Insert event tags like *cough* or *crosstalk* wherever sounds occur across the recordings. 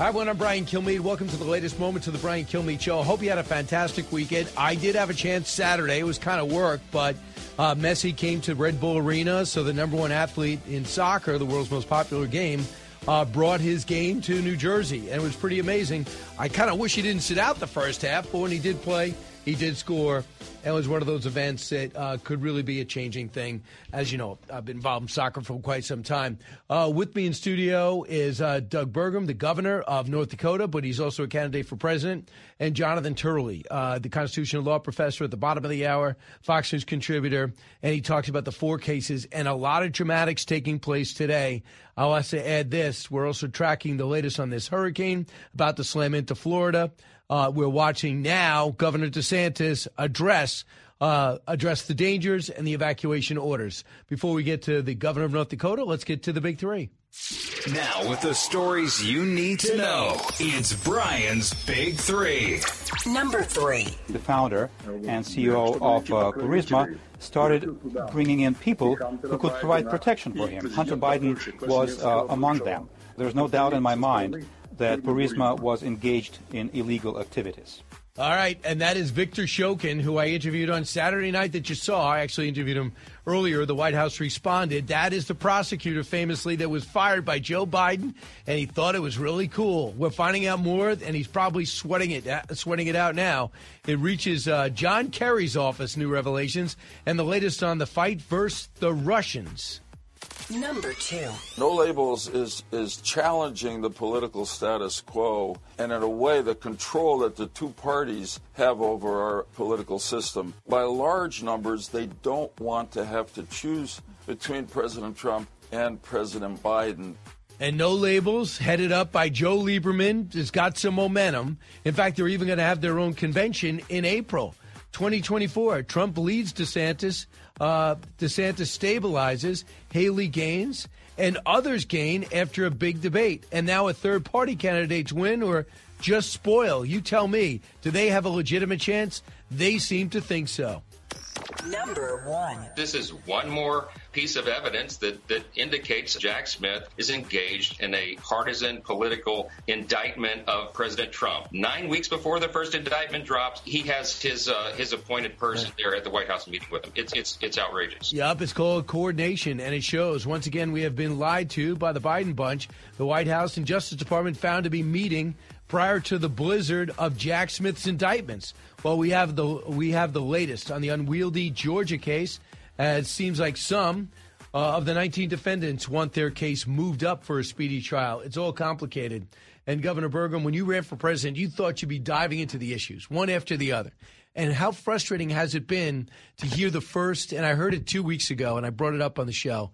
Hi, everyone. I'm Brian Kilmeade. Welcome to the latest moments of the Brian Kilmeade Show. Hope you had a fantastic weekend. I did have a chance Saturday. It was kind of work, but uh, Messi came to Red Bull Arena, so the number one athlete in soccer, the world's most popular game, uh, brought his game to New Jersey, and it was pretty amazing. I kind of wish he didn't sit out the first half, but when he did play, he did score. It was one of those events that uh, could really be a changing thing. As you know, I've been involved in soccer for quite some time. Uh, with me in studio is uh, Doug Burgum, the governor of North Dakota, but he's also a candidate for president, and Jonathan Turley, uh, the constitutional law professor at the bottom of the hour, Fox News contributor, and he talks about the four cases and a lot of dramatics taking place today. I'll also add this: we're also tracking the latest on this hurricane about to slam into Florida. Uh, we're watching now Governor DeSantis address uh, address the dangers and the evacuation orders. Before we get to the governor of North Dakota, let's get to the big three. Now, with the stories you need to know, it's Brian's Big Three. Number three. The founder and CEO of uh, Burisma started bringing in people who could provide protection for him. Hunter Biden was uh, among them. There's no doubt in my mind that Burisma was engaged in illegal activities. All right, and that is Victor Shokin, who I interviewed on Saturday night that you saw. I actually interviewed him earlier. The White House responded. That is the prosecutor, famously, that was fired by Joe Biden, and he thought it was really cool. We're finding out more, and he's probably sweating it, uh, sweating it out now. It reaches uh, John Kerry's office, new revelations, and the latest on the fight versus the Russians. Number two. No Labels is, is challenging the political status quo and, in a way, the control that the two parties have over our political system. By large numbers, they don't want to have to choose between President Trump and President Biden. And No Labels, headed up by Joe Lieberman, has got some momentum. In fact, they're even going to have their own convention in April 2024. Trump leads DeSantis. Uh, DeSantis stabilizes. Haley gains. And others gain after a big debate. And now a third party candidates win or just spoil. You tell me. Do they have a legitimate chance? They seem to think so. Number one. This is one more piece of evidence that, that indicates Jack Smith is engaged in a partisan political indictment of President Trump. Nine weeks before the first indictment drops, he has his uh, his appointed person there at the White House meeting with him. It's it's it's outrageous. Yep, it's called coordination, and it shows. Once again, we have been lied to by the Biden bunch. The White House and Justice Department found to be meeting prior to the blizzard of Jack Smith's indictments. Well, we have the we have the latest on the unwieldy Georgia case. Uh, it seems like some uh, of the 19 defendants want their case moved up for a speedy trial. It's all complicated. And Governor Burgum, when you ran for president, you thought you'd be diving into the issues one after the other. And how frustrating has it been to hear the first? And I heard it two weeks ago, and I brought it up on the show.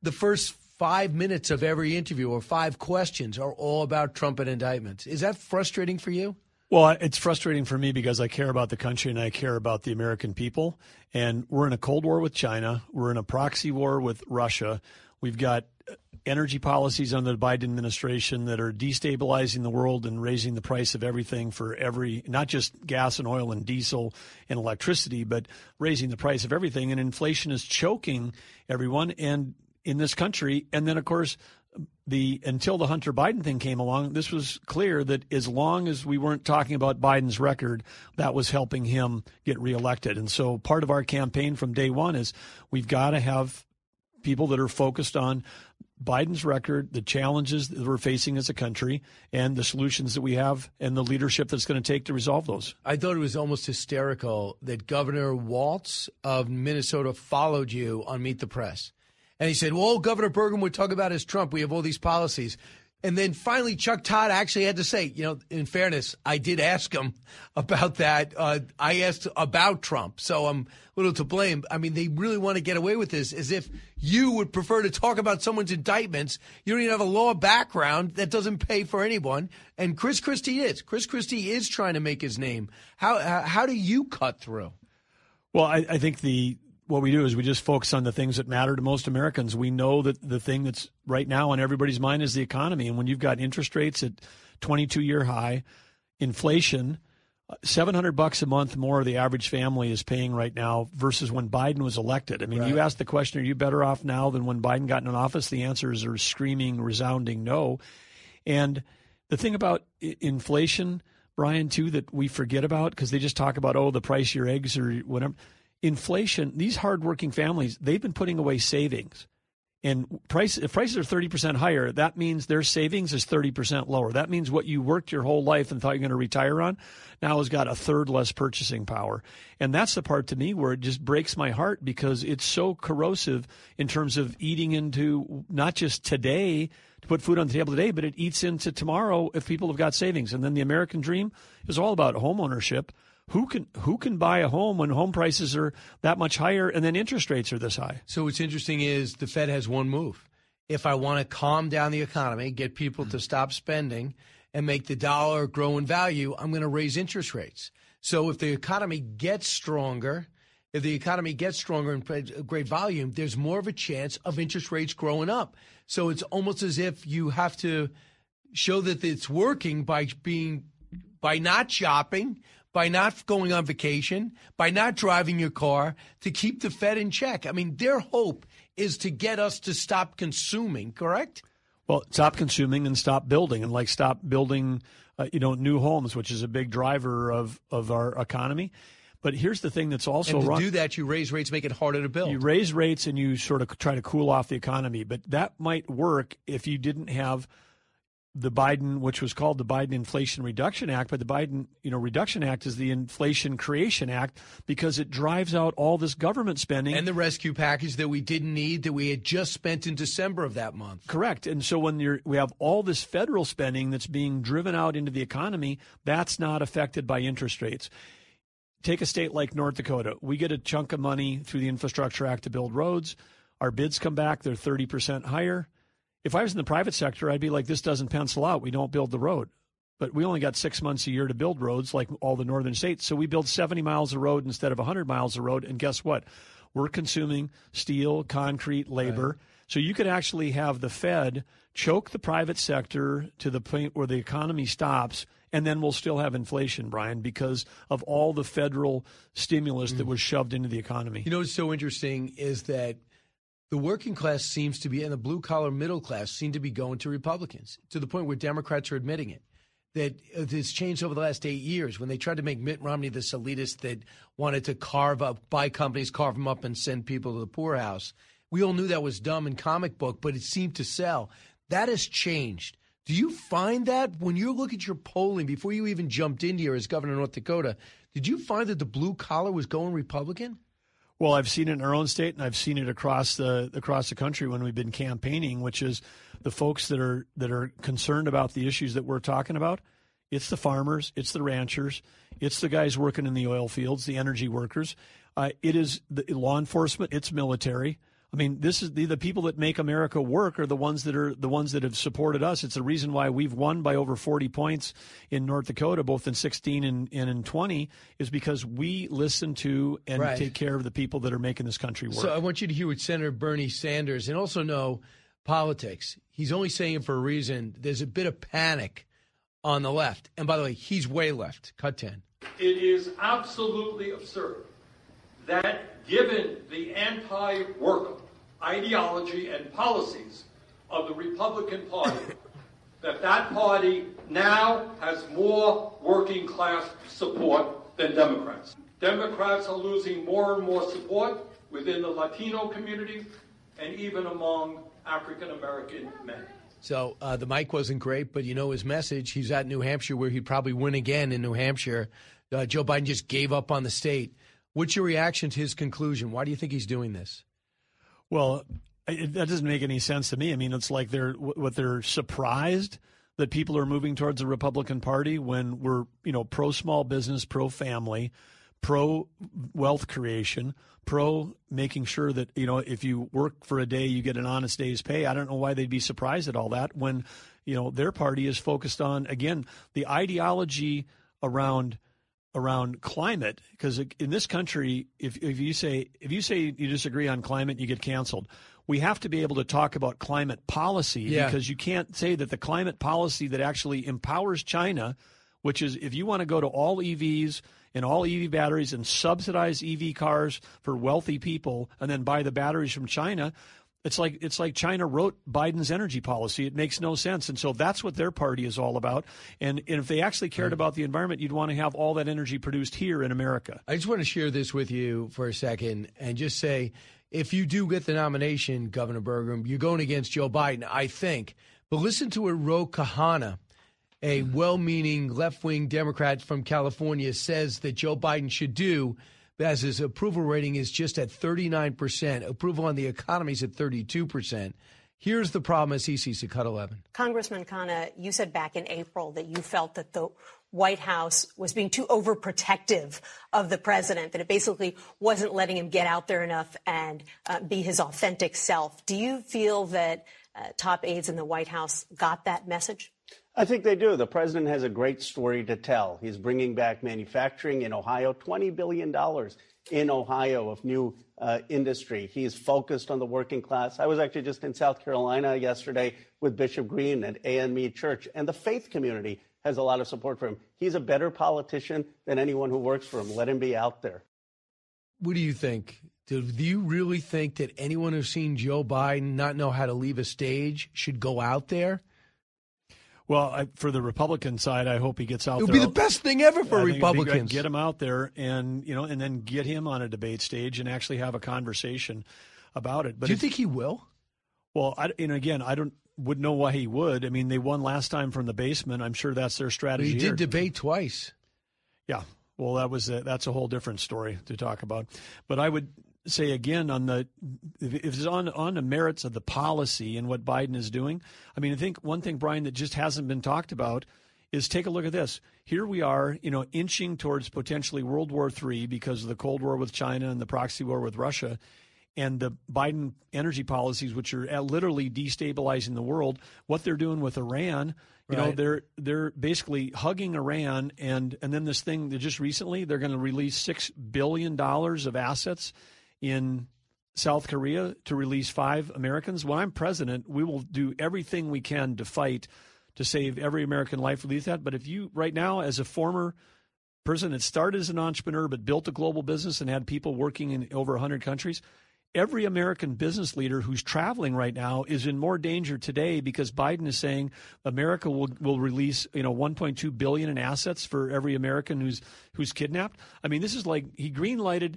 The first five minutes of every interview or five questions are all about Trump and indictments. Is that frustrating for you? Well, it's frustrating for me because I care about the country and I care about the American people. And we're in a Cold War with China. We're in a proxy war with Russia. We've got uh, energy policies under the Biden administration that are destabilizing the world and raising the price of everything for every, not just gas and oil and diesel and electricity, but raising the price of everything. And inflation is choking everyone and in this country. And then, of course, the until the Hunter Biden thing came along, this was clear that as long as we weren't talking about Biden's record, that was helping him get reelected. And so part of our campaign from day one is we've got to have people that are focused on Biden's record, the challenges that we're facing as a country, and the solutions that we have, and the leadership that's going to take to resolve those. I thought it was almost hysterical that Governor Walz of Minnesota followed you on Meet the Press. And he said, Well, Governor Burgum would talk about his Trump. We have all these policies. And then finally, Chuck Todd actually had to say, you know, in fairness, I did ask him *laughs* about that. Uh, I asked about Trump, so I'm a little to blame. I mean, they really want to get away with this as if you would prefer to talk about someone's indictments. You don't even have a law background that doesn't pay for anyone. And Chris Christie is. Chris Christie is trying to make his name. How, how do you cut through? Well, I, I think the what we do is we just focus on the things that matter to most Americans. We know that the thing that's right now on everybody's mind is the economy. And when you've got interest rates at 22 year high, inflation, uh, 700 bucks a month more the average family is paying right now versus when Biden was elected. I mean, right. you ask the question, are you better off now than when Biden got in office? The answers are screaming, resounding no. And the thing about inflation, Brian, too, that we forget about because they just talk about, oh, the price of your eggs or whatever inflation, these hardworking families, they've been putting away savings. And price, if prices are 30% higher, that means their savings is 30% lower. That means what you worked your whole life and thought you're going to retire on now has got a third less purchasing power. And that's the part to me where it just breaks my heart because it's so corrosive in terms of eating into not just today to put food on the table today, but it eats into tomorrow if people have got savings. And then the American dream is all about home ownership who can who can buy a home when home prices are that much higher and then interest rates are this high? So what's interesting is the Fed has one move. If I want to calm down the economy, get people to stop spending and make the dollar grow in value, I'm going to raise interest rates. So if the economy gets stronger, if the economy gets stronger in great volume, there's more of a chance of interest rates growing up. So it's almost as if you have to show that it's working by being by not shopping, by not going on vacation, by not driving your car to keep the Fed in check. I mean, their hope is to get us to stop consuming, correct? Well, stop consuming and stop building, and like stop building, uh, you know, new homes, which is a big driver of of our economy. But here's the thing that's also and to wrong. do that, you raise rates, make it harder to build. You raise rates and you sort of try to cool off the economy, but that might work if you didn't have the Biden, which was called the Biden Inflation Reduction Act, but the Biden, you know, Reduction Act is the Inflation Creation Act because it drives out all this government spending and the rescue package that we didn't need that we had just spent in December of that month. Correct. And so when you're, we have all this federal spending that's being driven out into the economy, that's not affected by interest rates. Take a state like North Dakota. We get a chunk of money through the Infrastructure Act to build roads. Our bids come back, they're 30% higher if I was in the private sector, I'd be like, this doesn't pencil out. We don't build the road. But we only got six months a year to build roads like all the northern states. So we build 70 miles of road instead of 100 miles of road. And guess what? We're consuming steel, concrete, labor. Right. So you could actually have the Fed choke the private sector to the point where the economy stops, and then we'll still have inflation, Brian, because of all the federal stimulus mm. that was shoved into the economy. You know what's so interesting is that – the working class seems to be, and the blue collar middle class seem to be going to Republicans to the point where Democrats are admitting it. That it's changed over the last eight years when they tried to make Mitt Romney this elitist that wanted to carve up, buy companies, carve them up, and send people to the poorhouse. We all knew that was dumb in comic book, but it seemed to sell. That has changed. Do you find that when you look at your polling before you even jumped in here as governor of North Dakota, did you find that the blue collar was going Republican? Well, I've seen it in our own state, and I've seen it across the across the country when we've been campaigning, which is the folks that are that are concerned about the issues that we're talking about. It's the farmers, it's the ranchers, it's the guys working in the oil fields, the energy workers. Uh, it is the law enforcement, it's military. I mean, this is the, the people that make America work are the ones that are the ones that have supported us. It's the reason why we've won by over 40 points in North Dakota, both in 16 and, and in 20, is because we listen to and right. take care of the people that are making this country work. So I want you to hear what Senator Bernie Sanders and also know politics. He's only saying it for a reason. There's a bit of panic on the left. And by the way, he's way left. Cut 10. It is absolutely absurd that given the anti worker ideology and policies of the Republican Party, *laughs* that that party now has more working class support than Democrats. Democrats are losing more and more support within the Latino community and even among African American men. So uh, the mic wasn't great, but you know his message. He's at New Hampshire, where he'd probably win again in New Hampshire. Uh, Joe Biden just gave up on the state. What's your reaction to his conclusion? Why do you think he's doing this? Well, It, that doesn't make any sense to me. I mean, it's like they're what they're surprised that people are moving towards the Republican Party when we're you know pro small business, pro family, pro wealth creation, pro making sure that you know if you work for a day you get an honest day's pay. I don't know why they'd be surprised at all that when you know their party is focused on again the ideology around around climate because in this country if, if you say if you say you disagree on climate you get canceled we have to be able to talk about climate policy Yeah. because you can't say that the climate policy that actually empowers China which is if you want to go to all EVs and all EV batteries and subsidize EV cars for wealthy people and then buy the batteries from China it's like it's like China wrote Biden's energy policy. It makes no sense, and so that's what their party is all about. And, and if they actually cared about the environment, you'd want to have all that energy produced here in America. I just want to share this with you for a second and just say if you do get the nomination, Governor Burgum, you're going against Joe Biden, I think. But listen to what Ro Khanna, a mm-hmm. well meaning left wing Democrat from California, says that Joe Biden should do as his approval rating is just at 39%. Approval on the economy is at 32%. Here's the problem as he sees it, cut 11. Congressman Khanna, you said back in April that you felt that the White House was being too overprotective of the president, that it basically wasn't letting him get out there enough and uh, be his authentic self. Do you feel that uh, top aides in the White House got that message? I think they do. The president has a great story to tell. He's bringing back manufacturing in Ohio, $20 billion in Ohio of new uh, industry. He's focused on the working class. I was actually just in South Carolina yesterday with Bishop Green at AME Church, and the faith community has a lot of support for him. He's a better politician than anyone who works for him. Let him be out there. What do you think? Do you really think that anyone who's seen Joe Biden not know how to leave a stage should go out there? Well, I, for the Republican side, I hope he gets out. It would there. be the best thing ever for I think it'd be great. Republicans. Get him out there, and you know, and then get him on a debate stage and actually have a conversation about it. But do you if- think he will? Well, I, and again, I don't would know why he would. I mean, they won last time from the basement. I'm sure that's their strategy. He here. did debate twice. Yeah. Well, that was a, that's a whole different story to talk about. But I would say again on the if it's on on the merits of the policy and what Biden is doing. I mean, I think one thing, Brian, that just hasn't been talked about is take a look at this. Here we are, you know, inching towards potentially World War III because of the Cold War with China and the proxy war with Russia. And the Biden energy policies, which are literally destabilizing the world, what they're doing with Iran, you know, they're they're basically hugging Iran, and and then this thing that just recently they're going to release six billion dollars of assets in South Korea to release five Americans. When I'm president, we will do everything we can to fight to save every American life. Release that. But if you right now, as a former person that started as an entrepreneur but built a global business and had people working in over 100 countries, every American business leader who's traveling right now is in more danger today because Biden is saying America will will release you know 1.2 billion in assets for every American who's who's kidnapped. I mean, this is like he greenlighted.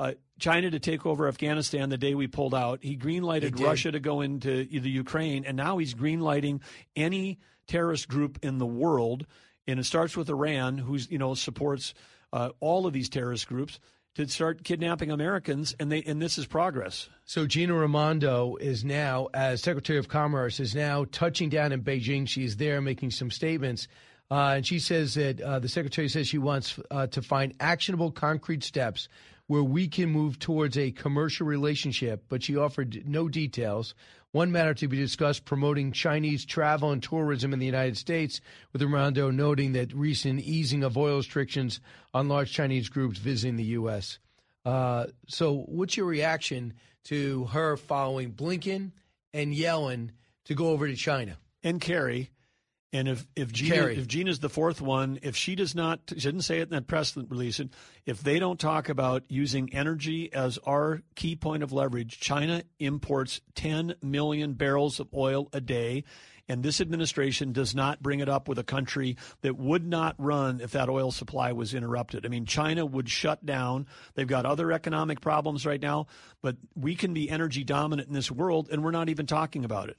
Uh, China to take over Afghanistan the day we pulled out. He greenlighted. Russia to go into the Ukraine, and now he's greenlighting any terrorist group in the world. And it starts with Iran, who's you know supports uh, all of these terrorist groups to start kidnapping Americans, and they and this is progress. So Gina Raimondo is now, as Secretary of Commerce, is now touching down in Beijing. She's there making some statements. Uh, and she says that uh, the secretary says she wants uh, to find actionable, concrete steps where we can move towards a commercial relationship, but she offered no details. One matter to be discussed promoting Chinese travel and tourism in the United States, with Raimondo noting that recent easing of oil restrictions on large Chinese groups visiting the U.S. Uh, so, what's your reaction to her following Blinken and Yellen to go over to China? and Kerry. And if if Gina, Kerry. if Gina's the fourth one, if she does not, she didn't say it in that press release. If they don't talk about using energy as our key point of leverage, China imports 10 million barrels of oil a day. And this administration does not bring it up with a country that would not run if that oil supply was interrupted. I mean, China would shut down. They've got other economic problems right now, but we can be energy dominant in this world, and we're not even talking about it.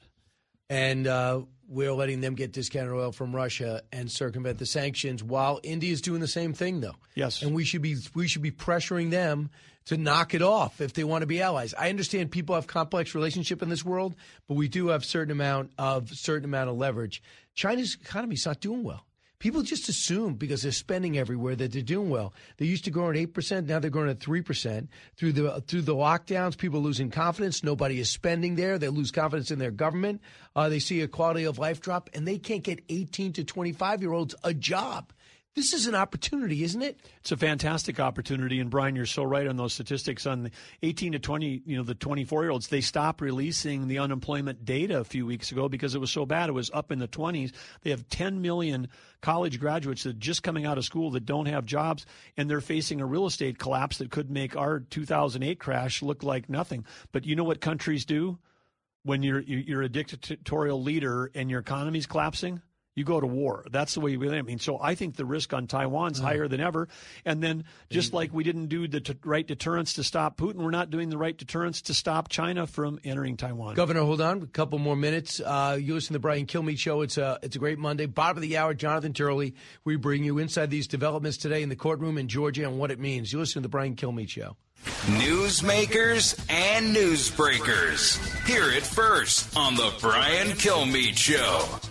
And uh, we're letting them get discounted oil from Russia and circumvent the sanctions. While India is doing the same thing, though. Yes, and we should be we should be pressuring them to knock it off if they want to be allies. I understand people have complex relationship in this world, but we do have certain amount of certain amount of leverage. China's economy is not doing well. People just assume because they're spending everywhere that they're doing well. They used to grow at eight percent, now they're growing at three percent. Through the through the lockdowns, people losing confidence. Nobody is spending there. They lose confidence in their government. Uh, they see a quality of life drop, and they can't get eighteen to twenty five year olds a job. This is an opportunity, isn't it? It's a fantastic opportunity. And Brian, you're so right on those statistics on the 18 to 20, you know, the 24 year olds. They stopped releasing the unemployment data a few weeks ago because it was so bad. It was up in the 20s. They have 10 million college graduates that just coming out of school that don't have jobs, and they're facing a real estate collapse that could make our 2008 crash look like nothing. But you know what countries do when you're you're a dictatorial leader and your economy's collapsing? You go to war. That's the way we. I mean, so I think the risk on Taiwan's mm. higher than ever. And then, just like we didn't do the t- right deterrence to stop Putin, we're not doing the right deterrence to stop China from entering Taiwan. Governor, hold on, a couple more minutes. Uh, you listen to the Brian Kilmeade show. It's a it's a great Monday, bottom of the hour. Jonathan Turley, we bring you inside these developments today in the courtroom in Georgia and what it means. You listen to the Brian Kilmeade show. Newsmakers and newsbreakers. Hear it first on the Brian Kilmeade show.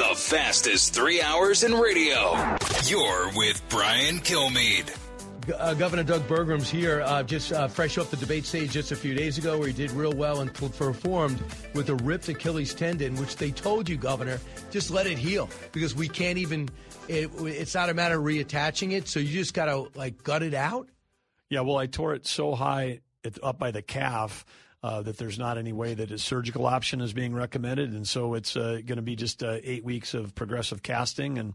The fastest three hours in radio. You're with Brian Kilmeade. Uh, Governor Doug Burgum's here, uh, just uh, fresh off the debate stage just a few days ago, where he did real well and performed with a ripped Achilles tendon, which they told you, Governor, just let it heal because we can't even. It, it's not a matter of reattaching it, so you just got to like gut it out. Yeah, well, I tore it so high up by the calf. Uh, that there's not any way that a surgical option is being recommended, and so it's uh, going to be just uh, eight weeks of progressive casting, and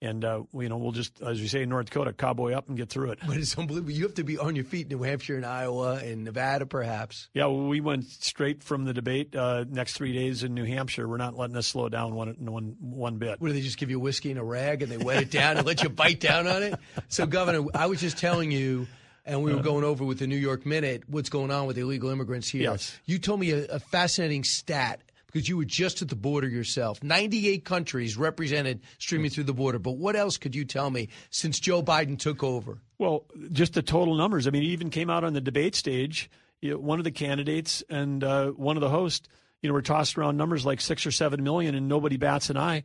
and uh, you know we'll just as we say in North Dakota, cowboy up and get through it. But it's unbelievable. You have to be on your feet in New Hampshire and Iowa and Nevada, perhaps. Yeah, well, we went straight from the debate. Uh, next three days in New Hampshire, we're not letting us slow down one one one bit. What do they just give you whiskey and a rag and they wet it down and let you bite down on it? So, Governor, I was just telling you. And we were going over with the New York Minute what's going on with illegal immigrants here. Yes. You told me a, a fascinating stat because you were just at the border yourself. 98 countries represented streaming through the border. But what else could you tell me since Joe Biden took over? Well, just the total numbers. I mean, it even came out on the debate stage. You know, one of the candidates and uh, one of the hosts, you know, were tossed around numbers like six or seven million, and nobody bats an eye.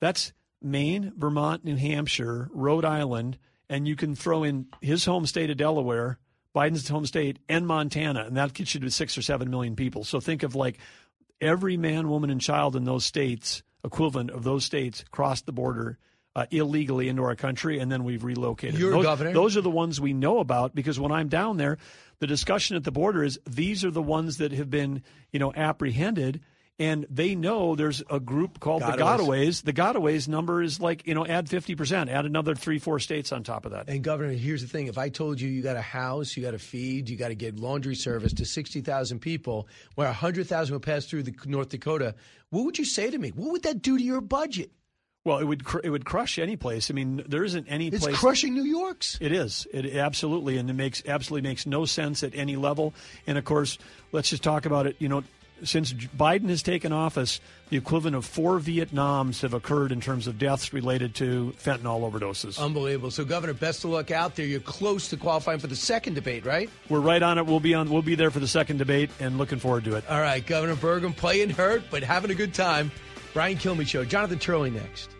That's Maine, Vermont, New Hampshire, Rhode Island, and you can throw in his home state of Delaware, Biden's home state, and Montana, and that gets you to six or seven million people. So think of like every man, woman, and child in those states, equivalent of those states, crossed the border uh, illegally into our country, and then we've relocated. Your those, governor. Those are the ones we know about because when I'm down there, the discussion at the border is these are the ones that have been, you know, apprehended and they know there's a group called Gotaways. the Gotaways. The Gotaways number is like, you know, add 50%, add another three, four states on top of that. And, Governor, here's the thing. If I told you you got a house, you got to feed, you got to get laundry service to 60,000 people, where 100,000 will pass through the North Dakota, what would you say to me? What would that do to your budget? Well, it would cr- it would crush any place. I mean, there isn't any it's place. It's crushing New York's. It is. It absolutely, and it makes absolutely makes no sense at any level. And of course, let's just talk about it. You know, since Biden has taken office, the equivalent of four Vietnams have occurred in terms of deaths related to fentanyl overdoses. Unbelievable. So, Governor, best of luck out there. You're close to qualifying for the second debate, right? We're right on it. We'll be on. We'll be there for the second debate, and looking forward to it. All right, Governor Burgum, playing hurt, but having a good time. Brian Kilmeade Show. Jonathan Turley next.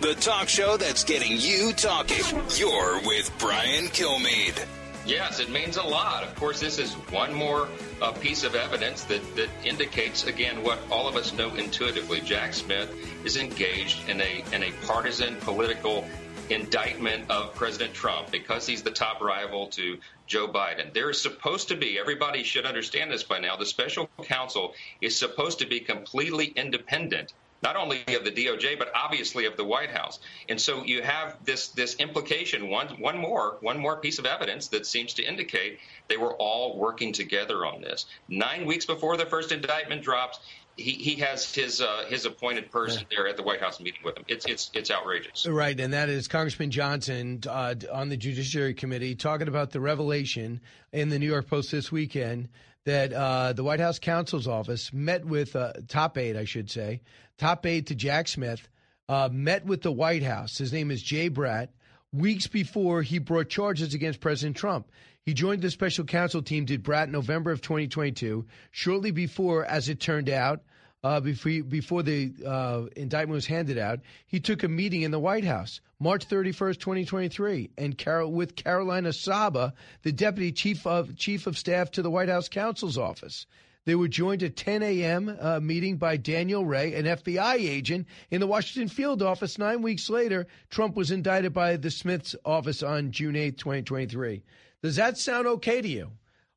The talk show that's getting you talking. You're with Brian Kilmeade. Yes, it means a lot. Of course, this is one more uh, piece of evidence that, that indicates, again, what all of us know intuitively. Jack Smith is engaged in a, in a partisan political indictment of President Trump because he's the top rival to Joe Biden. There is supposed to be, everybody should understand this by now, the special counsel is supposed to be completely independent not only of the DOJ but obviously of the White House. And so you have this this implication one one more one more piece of evidence that seems to indicate they were all working together on this. 9 weeks before the first indictment drops, he, he has his uh, his appointed person there at the White House meeting with him. It's it's it's outrageous. Right, and that is Congressman Johnson uh, on the Judiciary Committee talking about the revelation in the New York Post this weekend that uh, the White House counsel's office met with uh, top aide, I should say, top aide to Jack Smith, uh, met with the White House. His name is Jay Bratt. Weeks before he brought charges against President Trump. He joined the special counsel team, did Bratt, November of 2022. Shortly before, as it turned out, uh, before, before the uh, indictment was handed out, he took a meeting in the White House, March 31st, 2023, and Carol, with Caroline Saba, the deputy chief of chief of staff to the White House counsel's office. They were joined at 10 a.m. Uh, meeting by Daniel Ray, an FBI agent in the Washington field office. Nine weeks later, Trump was indicted by the Smith's office on June 8, 2023. Does that sound okay to you?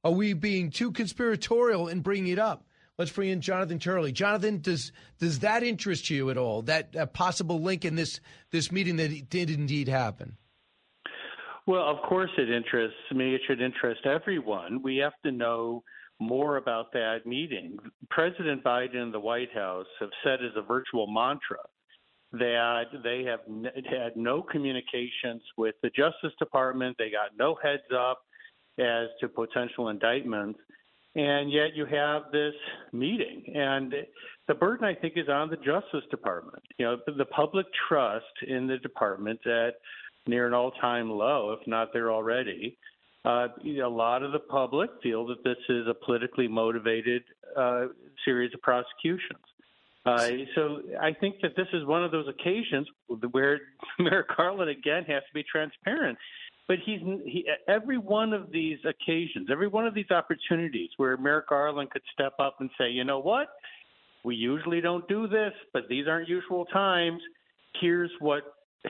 Are we being too conspiratorial in bringing it up? Let's bring in Jonathan Turley. Jonathan, does does that interest you at all? That uh, possible link in this this meeting that did indeed happen? Well, of course it interests me. It should interest everyone. We have to know more about that meeting. President Biden and the White House have said as a virtual mantra that they have had no communications with the Justice Department. They got no heads up as to potential indictments. And yet you have this meeting. And the burden, I think, is on the Justice Department. You know, the public trust in the department at near an all time low, if not there already. Uh, a lot of the public feel that this is a politically motivated uh, series of prosecutions. Uh, so I think that this is one of those occasions where *laughs* Merrick Garland again has to be transparent. But he's he, every one of these occasions, every one of these opportunities where Merrick Garland could step up and say, you know what, we usually don't do this, but these aren't usual times. Here's what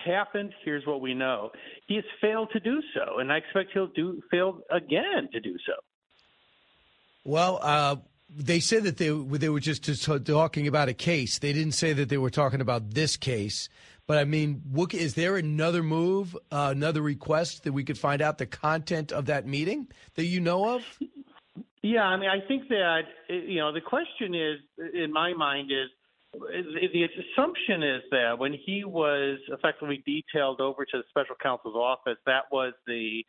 happened. Here's what we know. He has failed to do so, and I expect he'll do fail again to do so. Well, uh, they said that they they were just, just talking about a case. They didn't say that they were talking about this case. But I mean, what, is there another move, uh, another request that we could find out the content of that meeting that you know of? Yeah, I mean, I think that you know the question is, in my mind, is the assumption is that when he was effectively detailed over to the special counsel's office, that was the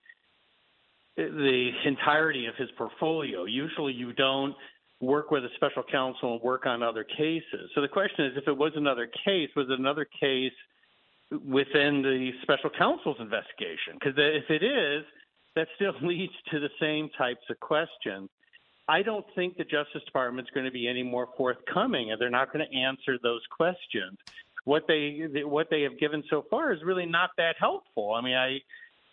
the entirety of his portfolio. Usually, you don't work with a special counsel and work on other cases. So the question is, if it was another case, was it another case within the special counsel's investigation? Because if it is, that still *laughs* leads to the same types of questions. I don't think the Justice Department is going to be any more forthcoming, and they're not going to answer those questions. What they what they have given so far is really not that helpful. I mean, I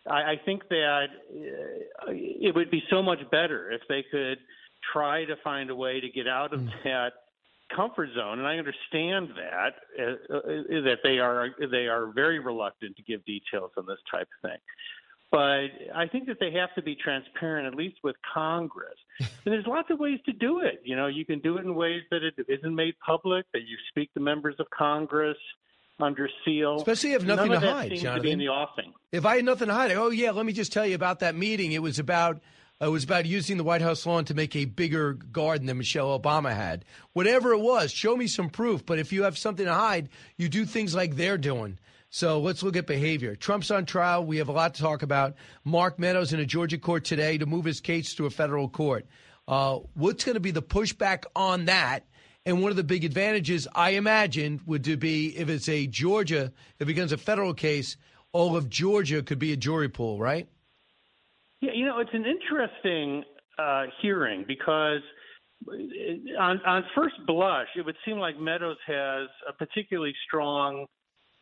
I think that uh, it would be so much better if they could try to find a way to get out of mm. that comfort zone, and I understand that uh, uh, that they are they are very reluctant to give details on this type of thing. But I think that they have to be transparent, at least with Congress. *laughs* And there's lots of ways to do it. You know, you can do it in ways that it isn't made public, that you speak to members of Congress under seal. Especially if nothing None to hide, Jonathan. To be in the offing. If I had nothing to hide, oh yeah, let me just tell you about that meeting. It was about it was about using the White House lawn to make a bigger garden than Michelle Obama had. Whatever it was, show me some proof. But if you have something to hide, you do things like they're doing. So let's look at behavior. Trump's on trial. We have a lot to talk about. Mark Meadows in a Georgia court today to move his case to a federal court. Uh, what's going to be the pushback on that? And one of the big advantages, I imagine, would be if it's a Georgia, if it becomes a federal case, all of Georgia could be a jury pool, right? Yeah, you know, it's an interesting uh, hearing because on, on first blush, it would seem like Meadows has a particularly strong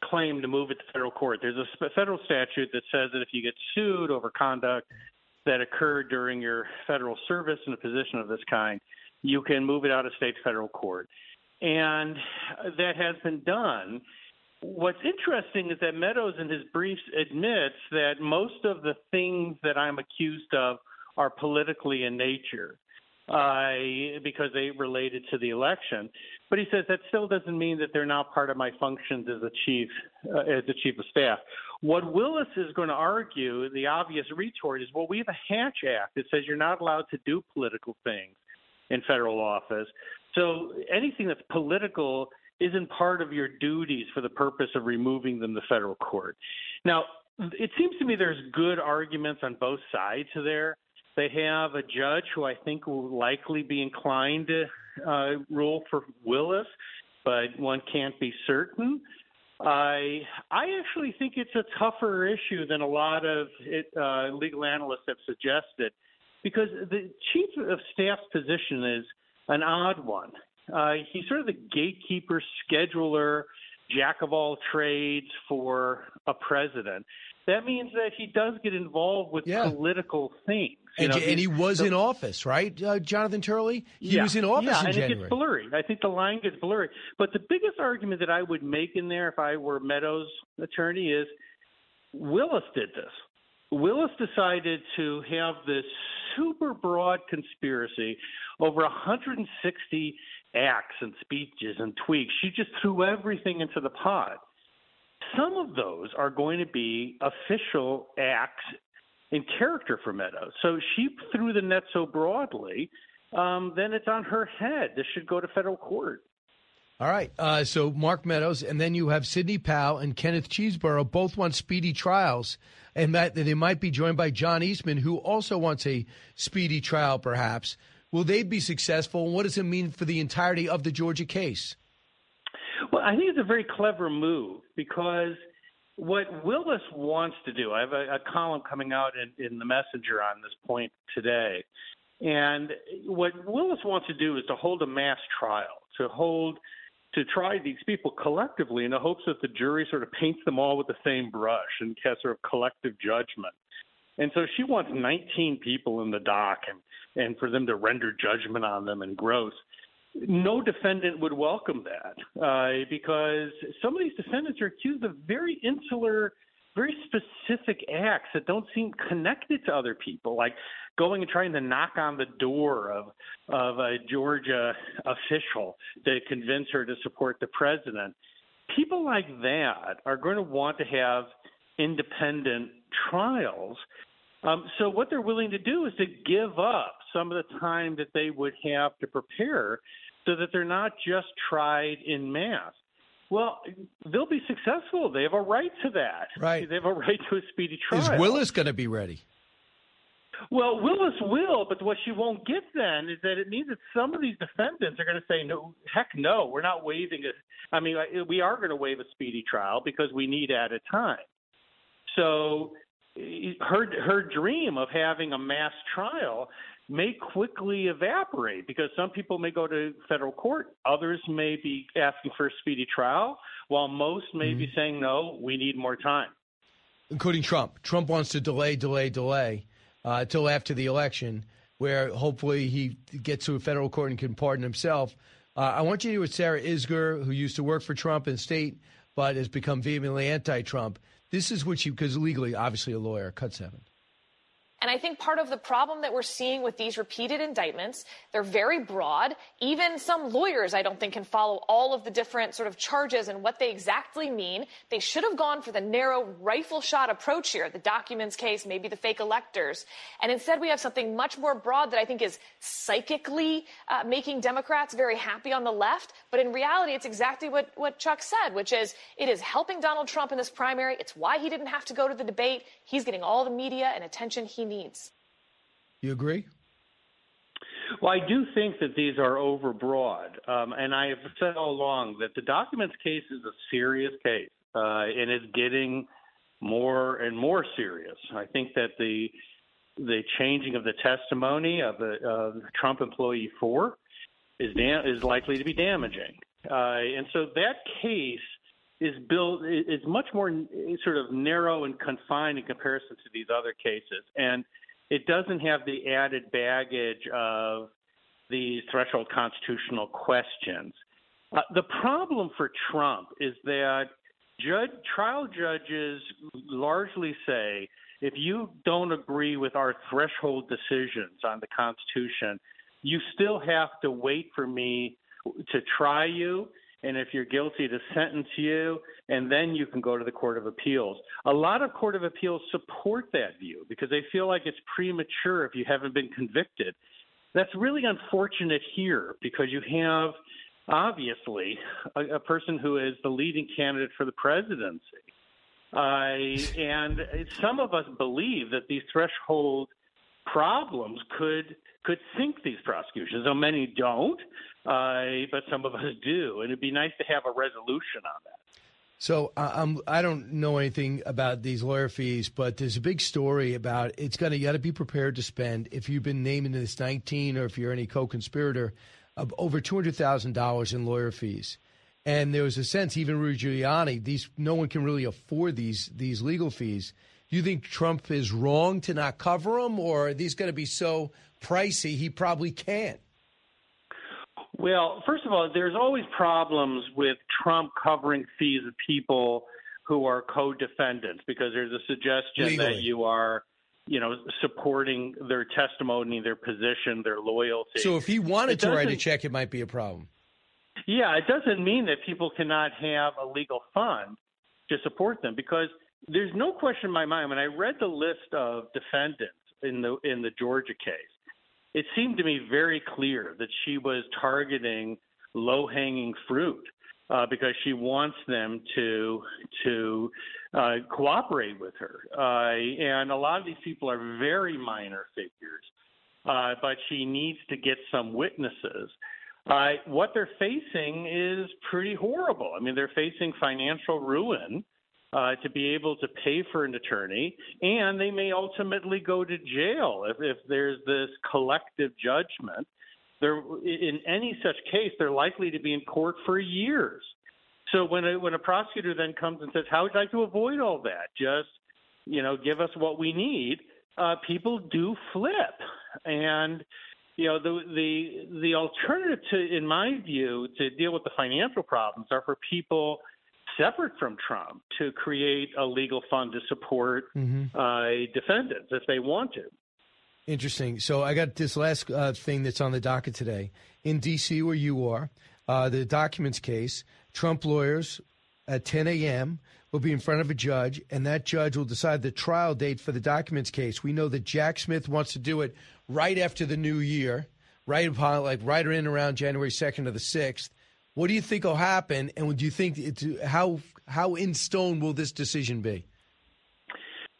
claim to move it to federal court. There's a federal statute that says that if you get sued over conduct that occurred during your federal service in a position of this kind, you can move it out of state federal court. And that has been done. What's interesting is that Meadows in his briefs admits that most of the things that I'm accused of are politically in nature uh, because they related to the election. But he says that still doesn't mean that they're not part of my functions as a chief, uh, as the chief of staff. What Willis is going to argue, the obvious retort is, well, we have a Hatch Act that says you're not allowed to do political things in federal office. So anything that's political isn't part of your duties for the purpose of removing them to federal court. Now, it seems to me there's good arguments on both sides there. They have a judge who I think will likely be inclined to uh, rule for Willis, but one can't be certain. I I actually think it's a tougher issue than a lot of it, uh, legal analysts have suggested, because the chief of staff's position is an odd one. Uh, he's sort of the gatekeeper, scheduler, jack of all trades for a president. That means that he does get involved with yeah. political things. And, know, and, he was so, in office, right, uh, Jonathan Turley? He yeah, was in office yeah, in and January. it gets blurry. I think the line gets blurry. But the biggest argument that I would make in there, if I were Meadows' attorney, is Willis did this. Willis decided to have this super broad conspiracy over 160 acts and speeches and tweaks. She just threw everything into the pot. Some of those are going to be official acts in character for Meadows. So she threw the net so broadly, um, then it's on her head. This should go to federal court. All right. Uh, so Mark Meadows, and then you have Sidney Powell and Kenneth Chesebro both want speedy trials, and that they might be joined by John Eastman, who also wants a speedy trial, perhaps. Will they be successful? And what does it mean for the entirety of the Georgia case? Well, I think it's a very clever move because what Willis wants to do, I have a, a column coming out in, in the Messenger on this point today. And what Willis wants to do is to hold a mass trial, to hold to try these people collectively in the hopes that the jury sort of paints them all with the same brush and has sort of collective judgment. And so she wants 19 people in the dock and, and for them to render judgment on them and gross. No defendant would welcome that uh, because some of these defendants are accused of very insular, very specific acts that don't seem connected to other people, like going and trying to knock on the door of of a Georgia official to convince her to support the president. People like that are going to want to have independent trials. Um, so what they're willing to do is to give up some of the time that they would have to prepare so that they're not just tried in mass. Well, they'll be successful. They have a right to that. Right. They have a right to a speedy trial. Is Willis going to be ready? Well, Willis will, but what she won't get then is that it means that some of these defendants are going to say, "No, heck, no, we're not waiving it." I mean, we are going to waive a speedy trial because we need added time. So, her her dream of having a mass trial may quickly evaporate because some people may go to federal court, others may be asking for a speedy trial, while most may mm-hmm. be saying, "No, we need more time." Including Trump. Trump wants to delay, delay, delay uh, till after the election, where hopefully he gets to a federal court and can pardon himself. Uh, I want you to hear what Sarah Isgur, who used to work for Trump in state but has become vehemently anti-Trump. This is what you because legally, obviously a lawyer, cuts seven. And I think part of the problem that we're seeing with these repeated indictments, they're very broad. Even some lawyers, I don't think, can follow all of the different sort of charges and what they exactly mean. They should have gone for the narrow rifle shot approach here, the documents case, maybe the fake electors. And instead, we have something much more broad that I think is psychically uh, making Democrats very happy on the left. But in reality, it's exactly what, what Chuck said, which is it is helping Donald Trump in this primary. It's why he didn't have to go to the debate. He's getting all the media and attention he needs needs. You agree? Well, I do think that these are overbroad, um, and I have said all along that the documents case is a serious case, uh, and it's getting more and more serious. I think that the the changing of the testimony of the uh, Trump employee four is dam- is likely to be damaging, uh, and so that case is built is much more sort of narrow and confined in comparison to these other cases, and it doesn't have the added baggage of these threshold constitutional questions. Uh, the problem for Trump is that judge, trial judges largely say if you don't agree with our threshold decisions on the Constitution, you still have to wait for me to try you and if you're guilty to sentence you and then you can go to the court of appeals. A lot of court of appeals support that view because they feel like it's premature if you haven't been convicted. That's really unfortunate here because you have obviously a, a person who is the leading candidate for the presidency. Uh, and some of us believe that these threshold problems could could sink these prosecutions. Though many don't, uh, but some of us *laughs* do, and it'd be nice to have a resolution on that. So I don't know anything about these lawyer fees, but there's a big story about it's gonna you got to be prepared to spend if you've been named in this 19 or if you're any co-conspirator of over two hundred thousand dollars in lawyer fees. And there was a sense, even Rudy Giuliani, these no one can really afford these these legal fees. Do you think Trump is wrong to not cover them, or are these going to be so pricey he probably can't? Well, first of all, there's always problems with Trump covering fees of people who are co-defendants because there's a suggestion Legally. that you are, you know, supporting their testimony, their position, their loyalty. So if he wanted to write a check, it might be a problem. Yeah, it doesn't mean that people cannot have a legal fund to support them because there's no question in my mind when I read the list of defendants in the in the Georgia case it seemed to me very clear that she was targeting low hanging fruit uh, because she wants them to to uh, cooperate with her. Uh, and a lot of these people are very minor figures, uh, but she needs to get some witnesses. Uh, what they're facing is pretty horrible. I mean, they're facing financial ruin uh, to be able to pay for an attorney, and they may ultimately go to jail if, if there's this collective judgment. There, in any such case, they're likely to be in court for years. So when a, when a prosecutor then comes and says, "How would you like to avoid all that? Just, you know, give us what we need," uh, people do flip, and you know the the the alternative to, in my view, to deal with the financial problems are for people separate from Trump to create a legal fund to support mm-hmm. uh, defendants if they want to. Interesting. So I got this last uh, thing that's on the docket today. In D.C., where you are, uh, the documents case, Trump lawyers at 10 a.m. will be in front of a judge, and that judge will decide the trial date for the documents case. We know that Jack Smith wants to do it right after the new year, right upon, like right in around January 2nd or the 6th. What do you think will happen, and do you think it's, how how in stone will this decision be?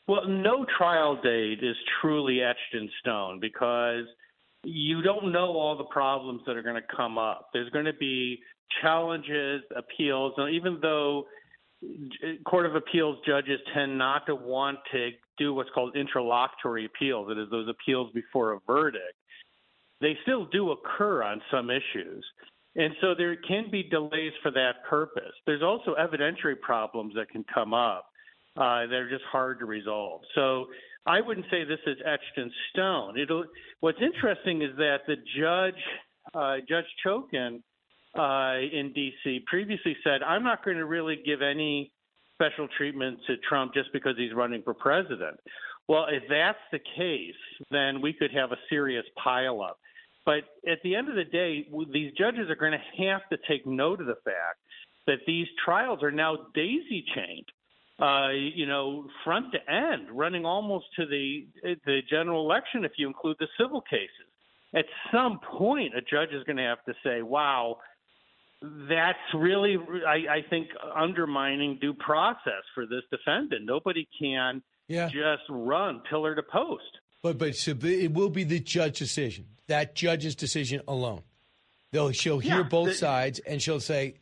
Well, no trial date is truly etched in stone because you don't know all the problems that are going to come up. There's going to be challenges, appeals, and even though eh, Court of Appeals judges tend not to want to do what's called interlocutory appeals, that is, those appeals before a verdict, they still do occur on some issues. And so there can be delays for that purpose. There's also evidentiary problems that can come up uh, that are just hard to resolve. So I wouldn't say this is etched in stone. It'll, what's interesting is that the judge, uh, Judge Chutkan uh, in D.C., previously said, I'm not going to really give any special treatment to Trump just because he's running for president. Well, if that's the case, then we could have a serious pileup. But at the end of the day, these judges are going to have to take note of the fact that these trials are now daisy chained, uh, you know, front to end, running almost to the the general election if you include the civil cases. At some point, a judge is going to have to say, "Wow." That's really, I, I think, undermining due process for this defendant. Nobody can yeah. just run pillar to post. But but it will be the judge decision that judge's decision alone. They'll she'll hear yeah, both the, sides and she'll say,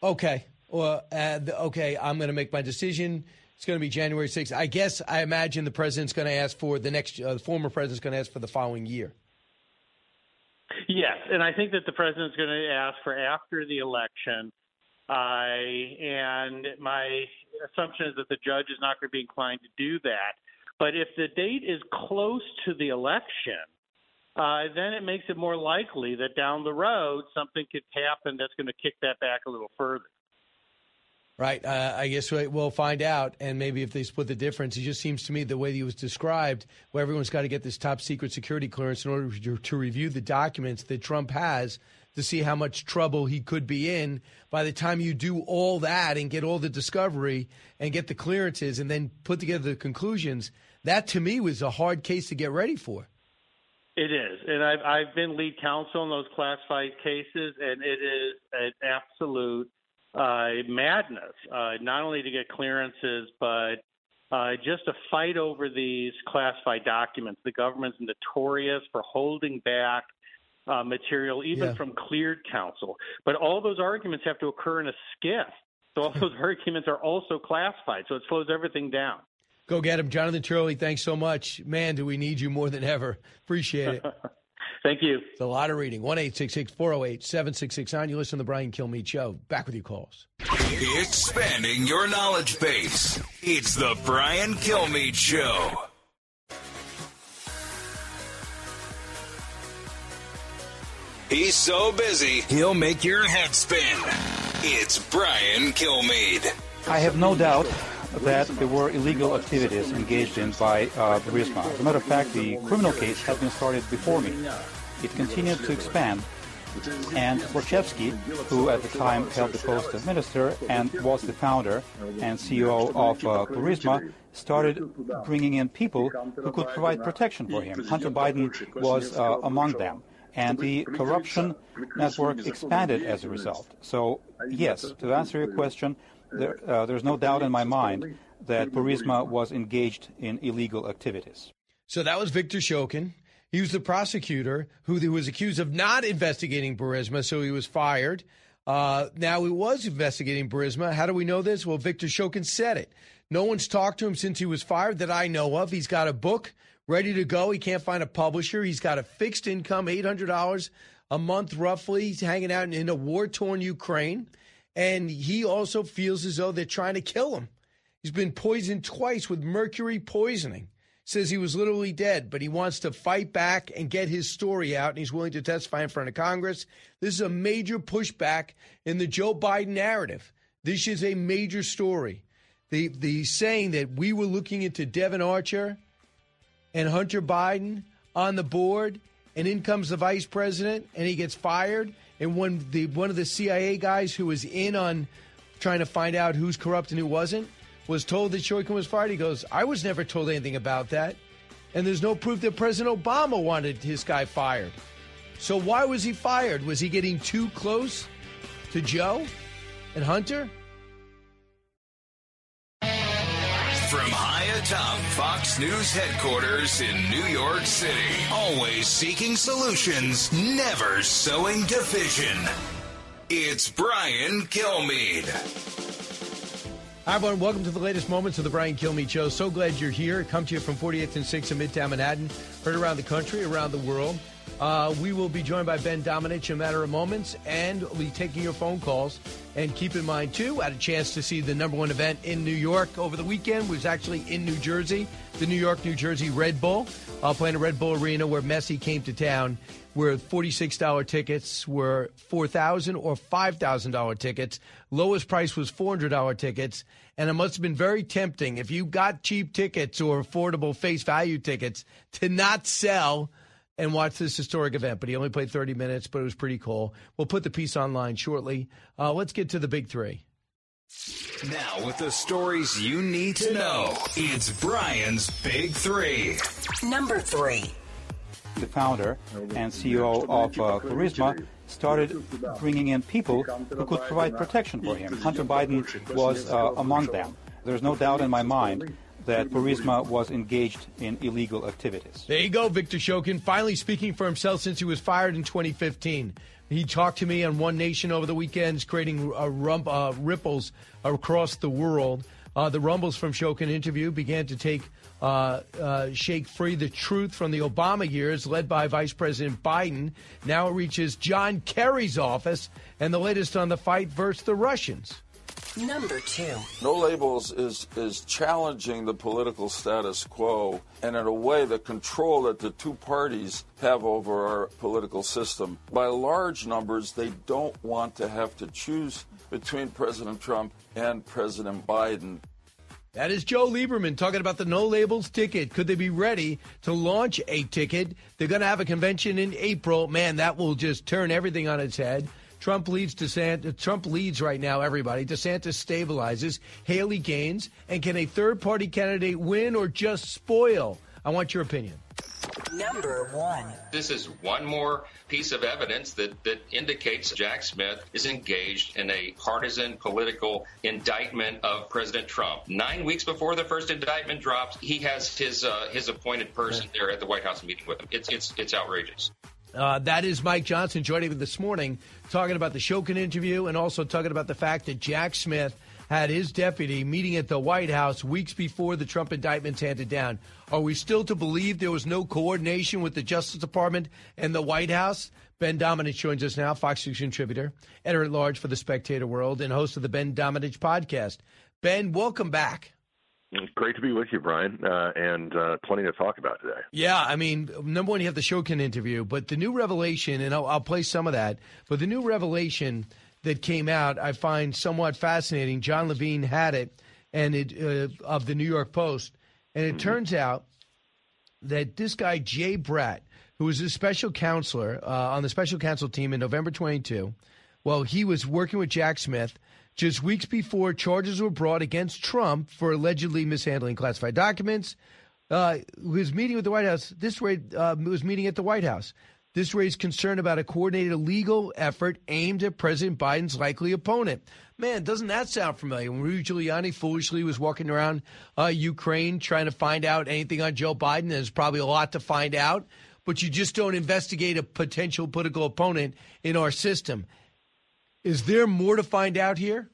"Okay, well, uh, okay, I'm going to make my decision. It's going to be January 6th. I guess I imagine the president's going to ask for the next. Uh, the former president's going to ask for the following year. Yes, and I think that the president's going to ask for after the election Uh, and my assumption is that the judge is not going to be inclined to do that. But if the date is close to the election, uh, then it makes it more likely that down the road something could happen that's going to kick that back a little further. Right. Uh, I guess we'll find out. And maybe if they split the difference, it just seems to me the way he was described, where everyone's got to get this top secret security clearance in order to, to review the documents that Trump has to see how much trouble he could be in by the time you do all that and get all the discovery and get the clearances and then put together the conclusions. That to me was a hard case to get ready for. It is, and I've I've been lead counsel in those classified cases, and it is an absolute uh, madness. Uh, not only to get clearances, but uh, just to fight over these classified documents. The government's notorious for holding back uh, material, even Yeah. from cleared counsel. But all those arguments have to occur in a SCIF. So all those *laughs* arguments are also classified. So it slows everything down. Go get him. Jonathan Turley, thanks so much. Man, do we need you more than ever. Appreciate it. *laughs* Thank you. It's a lot of reading. 1 408 7669. You listen to the Brian Kilmeade Show. Back with your calls. Expanding your knowledge base. It's the Brian Kilmeade Show. He's so busy, he'll make your head spin. It's Brian Kilmeade. I have no doubt that there were illegal activities engaged in by uh, Burisma. As a matter of fact, the criminal case had been started before me. It continued to expand, and Zlochevsky, who at the time held the post of minister and was the founder and CEO of uh, Burisma, started bringing in people who could provide protection for him. Hunter Biden was uh, among them. And the corruption network expanded as a result. So, yes, to answer your question, there, uh, there's no doubt in my mind that Burisma was engaged in illegal activities. So that was Victor Shokin. He was the prosecutor who was accused of not investigating Burisma, so he was fired. Uh, now he was investigating Burisma. How do we know this? Well, Victor Shokin said it. No one's talked to him since he was fired that I know of. He's got a book ready to go. He can't find a publisher. He's got a fixed income, $800 a month roughly. He's hanging out in a war torn Ukraine. And he also feels as though they're trying to kill him. He's been poisoned twice with mercury poisoning. Says he was literally dead, but he wants to fight back and get his story out, and he's willing to testify in front of Congress. This is a major pushback in the Joe Biden narrative. This is a major story. The the saying that we were looking into Devon Archer and Hunter Biden on the board, and in comes the vice president, and he gets fired. And when the one of the CIA guys who was in on trying to find out who's corrupt and who wasn't was told that Shokin was fired, he goes, "I was never told anything about that, and there's no proof that President Obama wanted his guy fired. So why was he fired? Was he getting too close to Joe and Hunter?" From high atop Fox News headquarters in New York City, always seeking solutions, never sowing division. It's Brian Kilmeade. Hi, everyone. Welcome to the latest moments of the Brian Kilmeade Show. So glad you're here. Come to you from 48th and 6th in Midtown Manhattan. Heard around the country, around the world. Uh, we will be joined by Ben Domenech in a matter of moments, and we'll be taking your phone calls. And keep in mind, too, I had a chance to see the number one event in New York over the weekend. was actually in New Jersey, the New York, New Jersey Red Bull, uh, playing at Red Bull Arena where Messi came to town, where $46 tickets were 4,000 or $5,000 tickets. Lowest price was $400 tickets. And it must have been very tempting if you got cheap tickets or affordable face value tickets to not sell and watch this historic event. But he only played 30 minutes, but it was pretty cool. We'll put the piece online shortly. Uh, let's get to the big three. Now, with the stories you need to know, it's Brian's Big Three. Number three. The founder and CEO of uh, Burisma started bringing in people who could provide protection for him. Hunter Biden was uh, among them. There's no doubt in my mind that Burisma was engaged in illegal activities. There you go, Victor Shokin, finally speaking for himself since he was fired in 2015. He talked to me on One Nation over the weekends, creating rump, uh, ripples across the world. Uh, the rumbles from Shokin interview began to take uh, uh, shake free the truth from the Obama years, led by Vice President Biden. Now it reaches John Kerry's office, and the latest on the fight versus the Russians. Number two. No labels is is challenging the political status quo and in a way the control that the two parties have over our political system. By large numbers, they don't want to have to choose between President Trump and President Biden. That is Joe Lieberman talking about the no labels ticket. Could they be ready to launch a ticket? They're going to have a convention in April. Man, that will just turn everything on its head. Trump leads DeSantis. Trump leads right now. Everybody. DeSantis stabilizes. Haley gains. And can a third-party candidate win or just spoil? I want your opinion. Number one. This is one more piece of evidence that, that indicates Jack Smith is engaged in a partisan political indictment of President Trump. Nine weeks before the first indictment drops, he has his uh, his appointed person there at the White House meeting with him. It's it's it's outrageous. Uh, that is Mike Johnson joining me this morning, talking about the Shokin interview and also talking about the fact that Jack Smith had his deputy meeting at the White House weeks before the Trump indictments handed down. Are we still to believe there was no coordination with the Justice Department and the White House? Ben Domenech joins us now, Fox News contributor, editor at large for the Spectator World, and host of the Ben Domenech podcast. Ben, welcome back. Great to be with you, Brian, uh, and uh, plenty to talk about today. Yeah, I mean, number one, you have the Shokin interview, but the new revelation, and I'll, I'll play some of that, but the new revelation that came out I find somewhat fascinating. Jon Levine had it, and it uh, of the New York Post, and it mm-hmm. turns out that this guy Jay Bratt, who was a special counselor uh, on the special counsel team in November 22, well, he was working with Jack Smith just weeks before charges were brought against Trump for allegedly mishandling classified documents. Uh, was meeting with the White House. This raid uh, was meeting at the White House. This raised concern about a coordinated legal effort aimed at President Biden's likely opponent. Man, doesn't that sound familiar? When Rudy Giuliani foolishly was walking around uh, Ukraine trying to find out anything on Joe Biden, there's probably a lot to find out, but you just don't investigate a potential political opponent in our system. Is there more to find out here?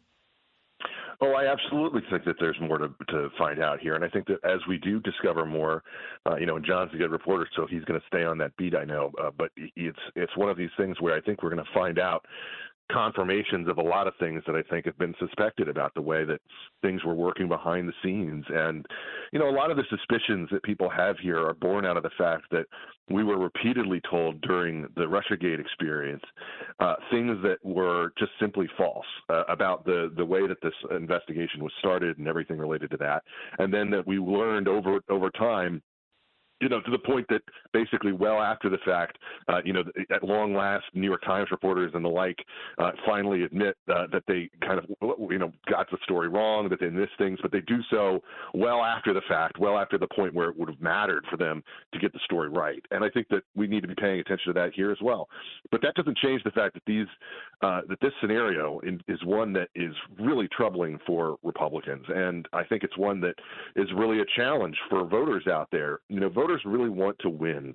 Oh, I absolutely think that there's more to to find out here, and I think that as we do discover more, uh, you know, and John's a good reporter, so he's going to stay on that beat. I know, uh, but it's it's one of these things where I think we're going to find out confirmations of a lot of things that I think have been suspected about the way that things were working behind the scenes. And, you know, a lot of the suspicions that people have here are born out of the fact that we were repeatedly told during the Russiagate experience uh, things that were just simply false uh, about the, the way that this investigation was started and everything related to that. And then that we learned over over time you know, to the point that basically, well after the fact, uh, you know, at long last, New York Times reporters and the like uh, finally admit uh, that they kind of, you know, got the story wrong, that they missed things, but they do so well after the fact, well after the point where it would have mattered for them to get the story right. And I think that we need to be paying attention to that here as well. But that doesn't change the fact that these, uh, that this scenario in, is one that is really troubling for Republicans, and I think it's one that is really a challenge for voters out there. You know, voters really want to win.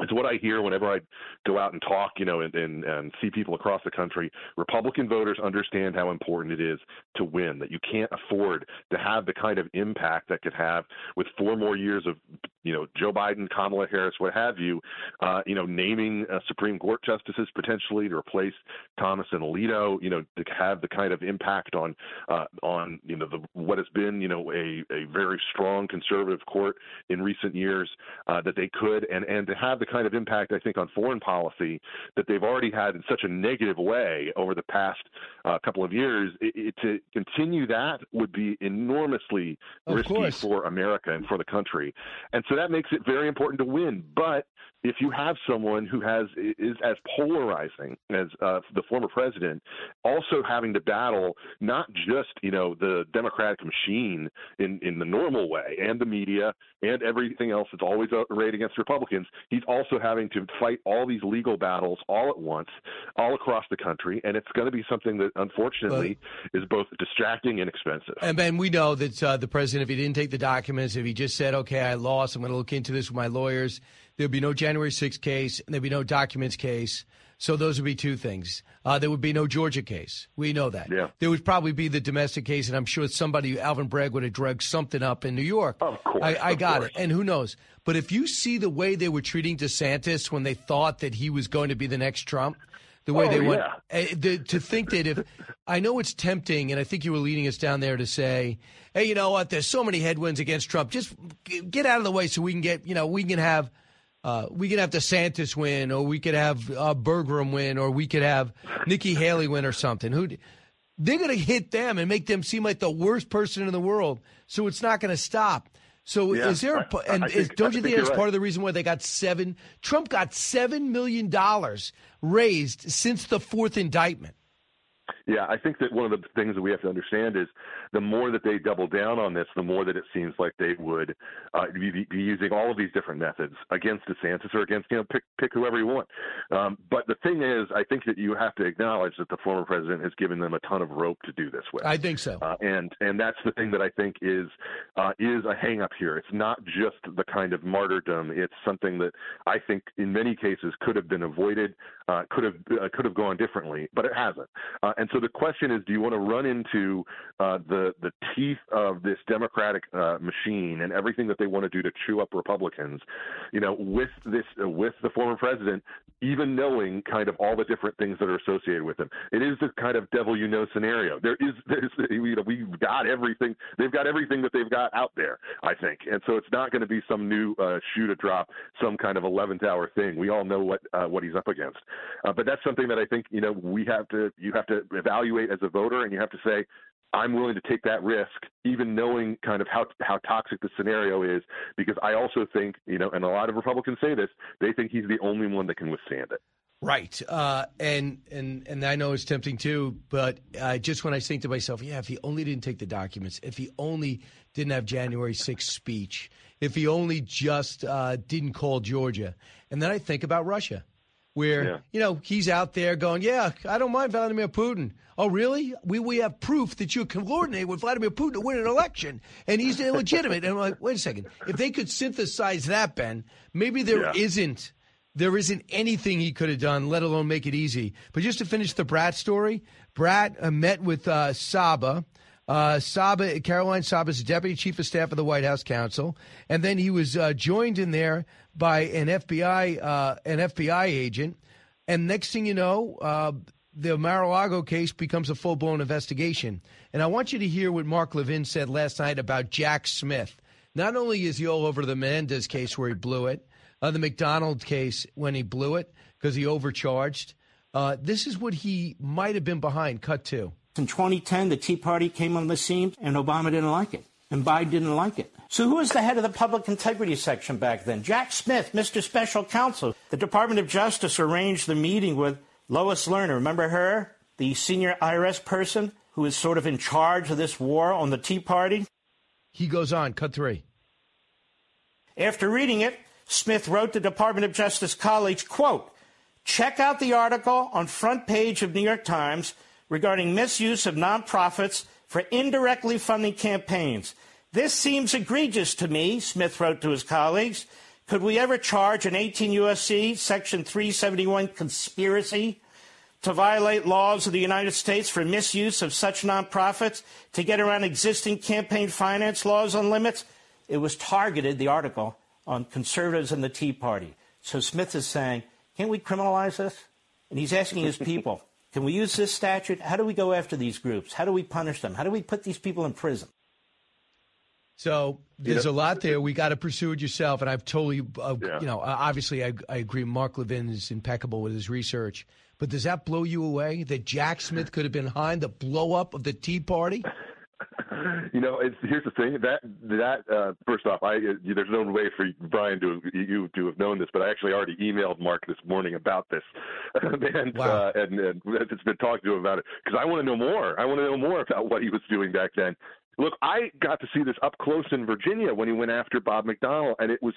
It's what I hear whenever I go out and talk, you know, and, and, and see people across the country. Republican voters understand how important it is to win, that you can't afford to have the kind of impact that could have with four more years of, you know, Joe Biden, Kamala Harris, what have you, uh, you know, naming uh, Supreme Court justices potentially to replace Thomas and Alito, you know, to have the kind of impact on, uh, on, you know, the, what has been, you know, a, a very strong conservative court in recent years uh, that they could, and, and to have the kind of impact I think on foreign policy that they've already had in such a negative way over the past uh, couple of years. It, it, to continue that would be enormously of risky course. for America and for the country, and so that makes it very important to win. But if you have someone who has is as polarizing as uh, the former president, also having to battle not just you know the Democratic machine in in the normal way and the media and everything else that's always arrayed against Republicans, he's also having to fight all these legal battles all at once, all across the country, and it's going to be something that unfortunately but, is both distracting and expensive. And Ben, we know that uh, the president, if he didn't take the documents, if he just said, "Okay, I lost, going to look into this with my lawyers," there'd be no January 6th case, and there'd be no documents case. So those would be two things. Uh, there would be no Georgia case. We know that. Yeah. There would probably be the domestic case, and I'm sure somebody, Alvin Bragg, would have drugged something up in New York. Of course. I, I got course. it. And who knows? But if you see the way they were treating DeSantis when they thought that he was going to be the next Trump, the way Oh, they want. yeah. uh, the, to think that if *laughs* I know it's tempting, and I think you were leading us down there to say, hey, you know what? There's so many headwinds against Trump. Just g- get out of the way so we can get, you know, we can have. Uh, we could have DeSantis win, or we could have uh, Burgum win, or we could have Nikki Haley win, or something. Who they're going to hit them and make them seem like the worst person in the world. So it's not going to stop. So Yeah, is there? A, and is, don't you think think that's you're part right. of the reason why they got seven? Trump got seven million dollars raised since the fourth indictment. Yeah, I think that one of the things that we have to understand is the more that they double down on this, the more that it seems like they would uh, be, be using all of these different methods against DeSantis or against you know pick pick whoever you want. Um, but the thing is, I think that you have to acknowledge that the former president has given them a ton of rope to do this with. I think so. Uh, and and that's the thing that I think is uh, is a hang up here. It's not just the kind of martyrdom. It's something that I think in many cases could have been avoided, uh, could have uh, could have gone differently, but it hasn't. Uh, and so the question is, do you want to run into uh, the the teeth of this Democratic uh, machine and everything that they want to do to chew up Republicans, you know, with this uh, with the former president, even knowing kind of all the different things that are associated with him? It is the kind of devil you know scenario. There is *laughs* there's you know we've got everything. They've got everything that they've got out there. I think, and so it's not going to be some new uh, shoe to drop, some kind of eleventh hour thing. We all know what uh, what he's up against, uh, but that's something that I think you know we have to you have to evaluate as a voter, and you have to say. I'm willing to take that risk, even knowing kind of how how toxic the scenario is, because I also think, you know, and a lot of Republicans say this, they think he's the only one that can withstand it. Right, uh, and and and I know it's tempting too, but uh, just when I think to myself, yeah, if he only didn't take the documents, if he only didn't have January 6th speech, if he only just uh, didn't call Georgia, and then I think about Russia, where Yeah. you know he's out there going, yeah, I don't mind Vladimir Putin. Oh, really? We we have proof that you coordinate with Vladimir Putin to win an election, and he's illegitimate. and I'm like, wait a second, if they could synthesize that, Ben, maybe there Yeah. not there isn't anything he could have done, let alone make it easy. But just to finish the Bratt story, Bratt uh, met with uh, Saba. Uh, Saba, Caroline Saba is the deputy chief of staff of the White House counsel, and then he was uh, joined in there by an FBI uh, an FBI agent. And next thing you know, uh, the Mar-a-Lago case becomes a full blown investigation. And I want you to hear what Mark Levin said last night about Jack Smith. Not only is he all over the Menendez case where he blew it, uh, the McDonnell case when he blew it because he overcharged. Uh, this is what he might have been behind. Cut two. In 2010, the Tea Party came on the scene, and Obama didn't like it, and Biden didn't like it. So who was the head of the public integrity section back then? Jack Smith, Mr. Special Counsel. The Department of Justice arranged the meeting with Lois Lerner. Remember her, the senior IRS person who is sort of in charge of this war on the Tea Party? He goes on. Cut three. After reading it, Smith wrote the Department of Justice colleagues, quote, check out the article on front page of New York Times regarding misuse of nonprofits for indirectly funding campaigns. This seems egregious to me, Smith wrote to his colleagues. Could we ever charge an 18 U.S.C. Section 371 conspiracy to violate laws of the United States for misuse of such nonprofits to get around existing campaign finance laws on limits? It was targeted, the article, on conservatives and the Tea Party. So Smith is saying, can't we criminalize this? And he's asking his people, *laughs* can we use this statute? How do we go after these groups? How do we punish them? How do we put these people in prison? So there's Yeah. a lot there. We got to pursue it yourself. And I've totally, uh, you know, uh, obviously I, I agree. Mark Levin is impeccable with his research. But does that blow you away that Jack Smith *laughs* could have been behind the blow up of the Tea Party? You know, it's, here's the thing that that uh, first off, I uh, there's no way for Brian to you to have known this, but I actually already emailed Mark this morning about this, *laughs* and uh, and, and it's been talking to him about it because I want to know more. I want to know more about what he was doing back then Look, I got to see this up close in Virginia when he went after Bob McDonnell, and it was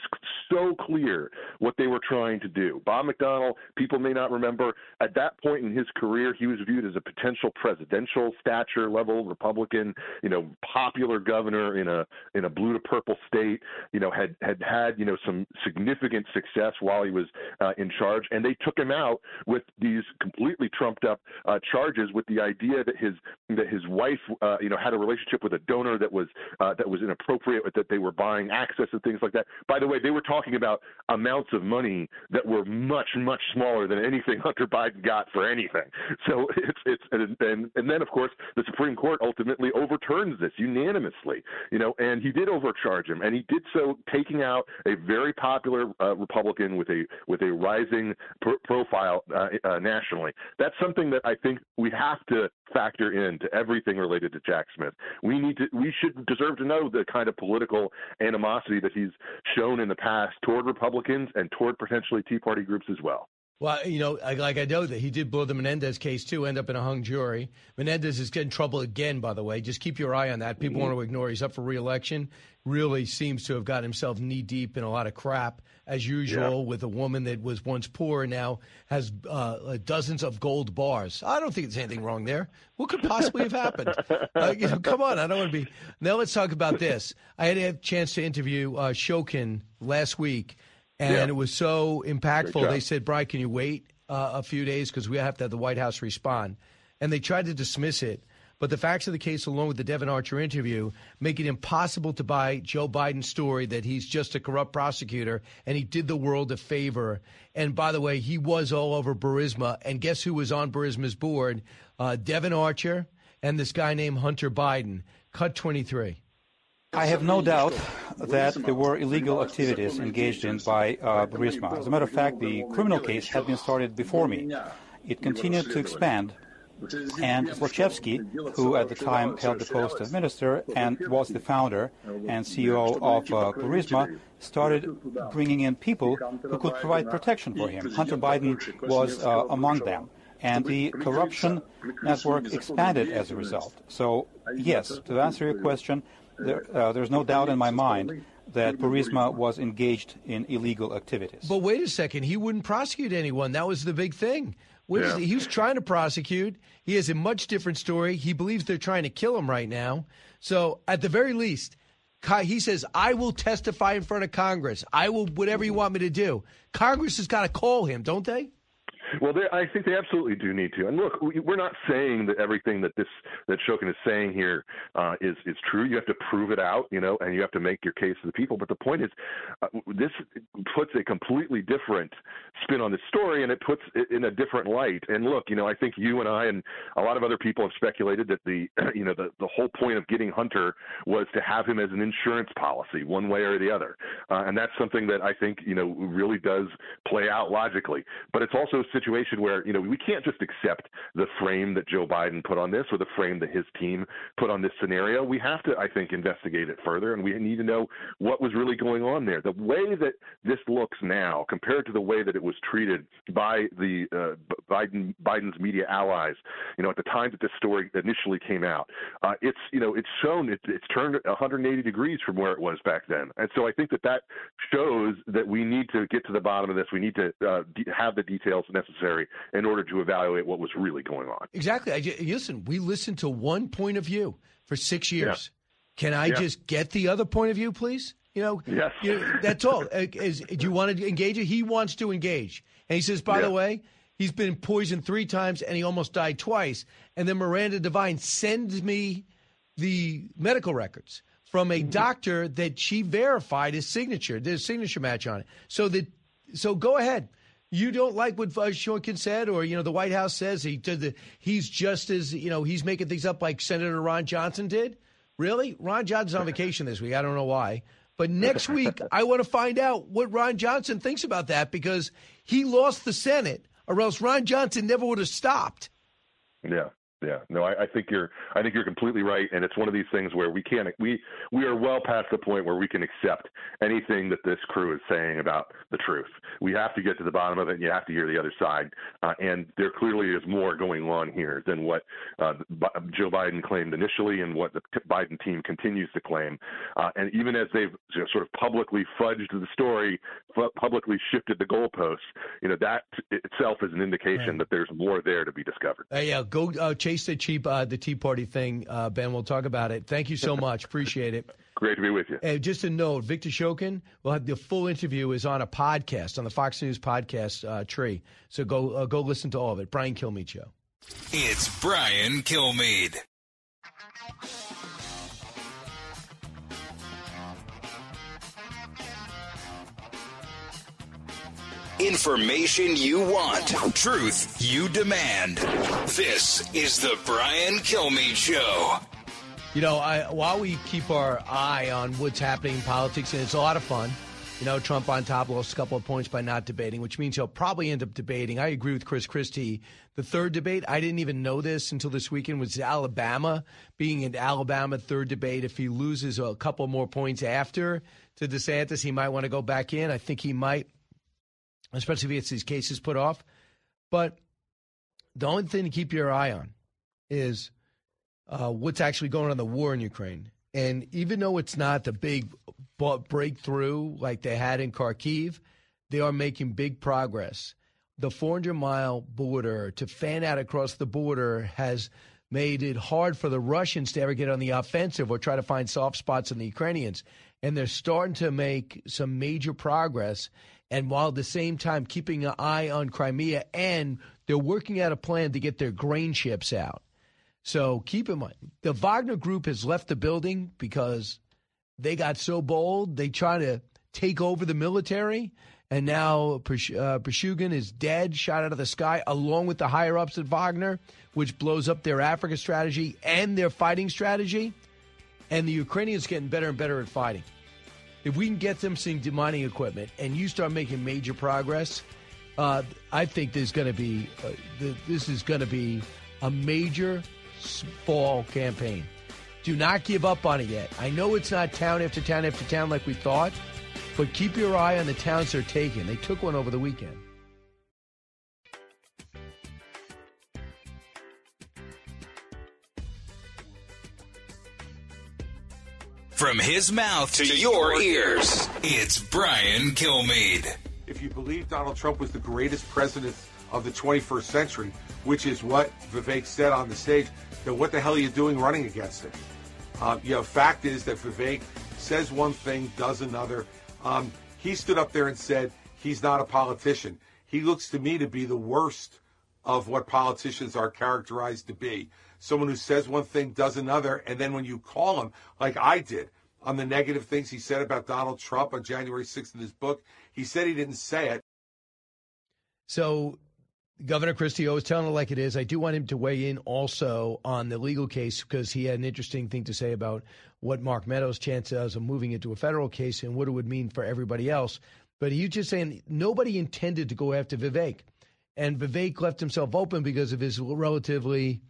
so clear what they were trying to do. Bob McDonnell, people may not remember, at that point in his career, he was viewed as a potential presidential stature level Republican, you know, popular governor in a in a blue to purple state. You know, had had had you know some significant success while he was uh, in charge, and they took him out with these completely trumped up uh, charges with the idea that his that his wife, uh, you know, had a relationship with a donor that was uh, that was inappropriate, that they were buying access and things like that. By the way, they were talking about amounts of money that were much much smaller than anything *laughs* Hunter Biden got for anything. So it's it's and and, and then of course the Supreme Court ultimately overturns this unanimously, you know, and he did overcharge him, and he did so taking out a very popular uh, Republican with a with a rising pr- profile uh, uh, nationally. That's something that I think we have to factor into everything related to Jack Smith. We need we should deserve to know the kind of political animosity that he's shown in the past toward Republicans and toward potentially Tea Party groups as well. Well, you know, like I know that he did blow the Menendez case too, end up in a hung jury. Menendez is getting trouble again, by the way. Just keep your eye on that. People mm-hmm. want to ignore. He's up for reelection. Really seems to have got himself knee deep in a lot of crap, as usual, yeah. with a woman that was once poor and now has uh, dozens of gold bars. I don't think there's anything wrong there. What could possibly have happened? *laughs* Uh, you know, come on, I don't want to be. Now let's talk about this. I had a chance to interview uh, Shokin last week and yeah. it was so impactful. They said, "Brian, can you wait uh, a few days because we have to have the White House respond?" And they tried to dismiss it. But the facts of the case, along with the Devon Archer interview, make it impossible to buy Joe Biden's story that he's just a corrupt prosecutor and he did the world a favor. And by the way, he was all over Burisma. And guess who was on Burisma's board? Uh, Devon Archer and this guy named Hunter Biden. Cut 23. I have no doubt that there were illegal activities engaged in by uh, Burisma. As a matter of fact, the criminal case had been started before me. It continued to expand, and Zlochevsky, who at the time held the post of minister and was the founder and CEO of uh, Burisma, started bringing in people who could provide protection for him. Hunter Biden was uh, among them and the corruption network expanded as a result. So, yes, to answer your question, there, uh, there's no doubt in my mind that Burisma was engaged in illegal activities. But wait a second, he wouldn't prosecute anyone. That was the big thing. Yeah. He? he was trying to prosecute. He has a much different story. He believes they're trying to kill him right now. So, at the very least, he says, I will testify in front of Congress. I will, whatever you want me to do. Congress has got to call him, don't they? Well, I think they absolutely do need to. And look, we're not saying that everything that this that Shokin is saying here uh, is is true. You have to prove it out, you know, and you have to make your case to the people. But the point is, uh, this puts a completely different spin on this story, and it puts it in a different light. And look, you know, I think you and I and a lot of other people have speculated that the *clears throat* you know the the whole point of getting Hunter was to have him as an insurance policy, one way or the other, uh, and that's something that I think you know really does play out logically. But it's also situation where you know we can't just accept the frame that Joe Biden put on this or the frame that his team put on this scenario. We have to, I think, investigate it further, and we need to know what was really going on there. The way that this looks now, compared to the way that it was treated by the uh, Biden Biden's media allies, you know, at the time that this story initially came out, uh, it's you know it's shown it, it's turned 180 degrees from where it was back then, and so I think that that shows that we need to get to the bottom of this. We need to uh, have the details necessary necessary in order to evaluate what was really going on. Exactly. I, listen, we listened to one point of view for six years. Yeah. Can I yeah. just get the other point of view, please? You know, yes. You know, that's all. Is, do you want to engage? He wants to engage. And he says, by yeah. the way, he's been poisoned three times and he almost died twice. And then Miranda Devine sends me the medical records from a mm-hmm. doctor that she verified his signature, there's a signature match on it. So that so go ahead you don't like what uh, Shokin said, or you know the White House says he did the, he's just as you know he's making things up like Senator Ron Johnson did. Really, Ron Johnson's on vacation this week. I don't know why, but next *laughs* week I want to find out what Ron Johnson thinks about that because he lost the Senate, or else Ron Johnson never would have stopped. Yeah. Yeah, no, I, I think you're. I think you're completely right, and it's one of these things where we can't. We we are well past the point where we can accept anything that this crew is saying about the truth. We have to get to the bottom of it, and you have to hear the other side. Uh, and there clearly is more going on here than what uh, Joe Biden claimed initially, and what the Biden team continues to claim. Uh, and even as they've sort of publicly fudged the story, publicly shifted the goalposts, you know that itself is an indication right. that there's more there to be discovered. Uh, yeah, go uh, chase the cheap uh, the Tea Party thing, uh, Ben. We'll talk about it. Thank you so *laughs* much. Appreciate it. Great to be with you. And just a note, Victor Shokin will have the full interview is on a podcast on the Fox News podcast uh, tree. So go uh, go listen to all of it. Brian Kilmeade show. It's Brian Kilmeade. Information you want, truth you demand. This is the Brian Kilmeade Show. You know, I, while we keep our eye on what's happening in politics, and it's a lot of fun. You know, Trump on top lost a couple of points by not debating, which means he'll probably end up debating. I agree with Chris Christie. The third debate, I didn't even know this until this weekend, was Alabama being an Alabama third debate. If he loses a couple more points after to DeSantis, he might want to go back in. I think he might especially if he gets these cases put off. But the only thing to keep your eye on is uh, what's actually going on in the war in Ukraine. And even though it's not the big breakthrough like they had in Kharkiv, they are making big progress. The 400 mile border to fan out across the border has made it hard for the Russians to ever get on the offensive or try to find soft spots in the Ukrainians. And they're starting to make some major progress and while at the same time keeping an eye on Crimea, and they're working out a plan to get their grain ships out. So keep in mind, the Wagner Group has left the building because they got so bold. They try to take over the military, and now uh, is dead, shot out of the sky, along with the higher ups at Wagner, which blows up their Africa strategy and their fighting strategy. And the Ukrainians getting better and better at fighting if we can get them some demining equipment and you start making major progress, uh, I think there's going to be uh, the, this is going to be a major fall campaign. Do not give up on it yet. I know it's not town after town after town like we thought, but keep your eye on the towns they're taking. They took one over the weekend. From his mouth to, to your, ears, it's Brian Kilmeade. If you believe Donald Trump was the greatest president of the 21st century, which is what Vivek said on the stage, then what the hell are you doing running against him? Um, you know, fact is that Vivek says one thing, does another. Um, he stood up there and said he's not a politician. He looks to me to be the worst of what politicians are characterized to be someone who says one thing, does another, and then when you call him, like I did, on the negative things he said about Donald Trump on January 6th in his book, he said he didn't say it. So Governor Christie always telling it like it is. I do want him to weigh in also on the legal case because he had an interesting thing to say about what Mark Meadows' chances of moving into a federal case and what it would mean for everybody else. But he's just saying nobody intended to go after Vivek. And Vivek left himself open because of his relatively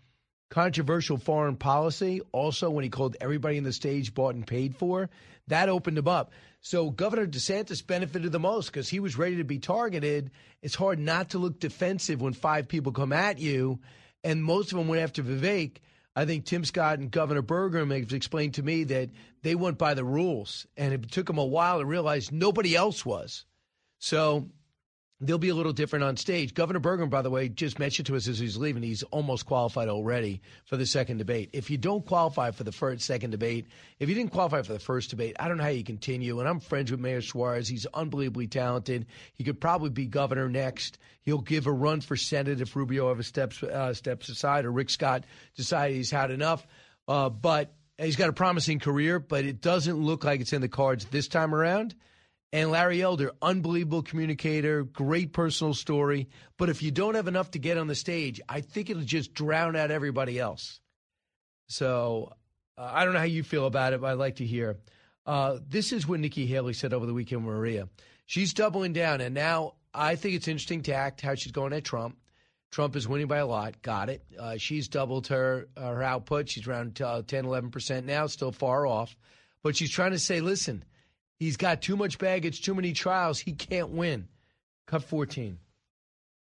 controversial foreign policy, also when he called everybody in the stage bought and paid for, that opened him up. So Governor DeSantis benefited the most because he was ready to be targeted. It's hard not to look defensive when five people come at you, and most of them went after Vivek. I think Tim Scott and Governor Burgum have explained to me that they went by the rules, and it took them a while to realize nobody else was. So they'll be a little different on stage. Governor Burgum, by the way, just mentioned to us as he's leaving, he's almost qualified already for the second debate. If you don't qualify for the first, second debate, if you didn't qualify for the first debate, I don't know how you continue. And I'm friends with Mayor Suarez. He's unbelievably talented. He could probably be governor next. He'll give a run for Senate if Rubio ever steps uh, steps aside or Rick Scott decides he's had enough. Uh, but he's got a promising career, but it doesn't look like it's in the cards this time around. And Larry Elder, unbelievable communicator, great personal story. But if you don't have enough to get on the stage, I think it'll just drown out everybody else. So uh, I don't know how you feel about it, but I'd like to hear. Uh, this is what Nikki Haley said over the weekend, Maria. She's doubling down, and now I think it's interesting to act how she's going at Trump. Trump is winning by a lot. Got it. Uh, she's doubled her her output. She's around uh, 10, 11 percent now. Still far off, but she's trying to say, listen, he's got too much baggage, too many trials. He can't win. Cut 14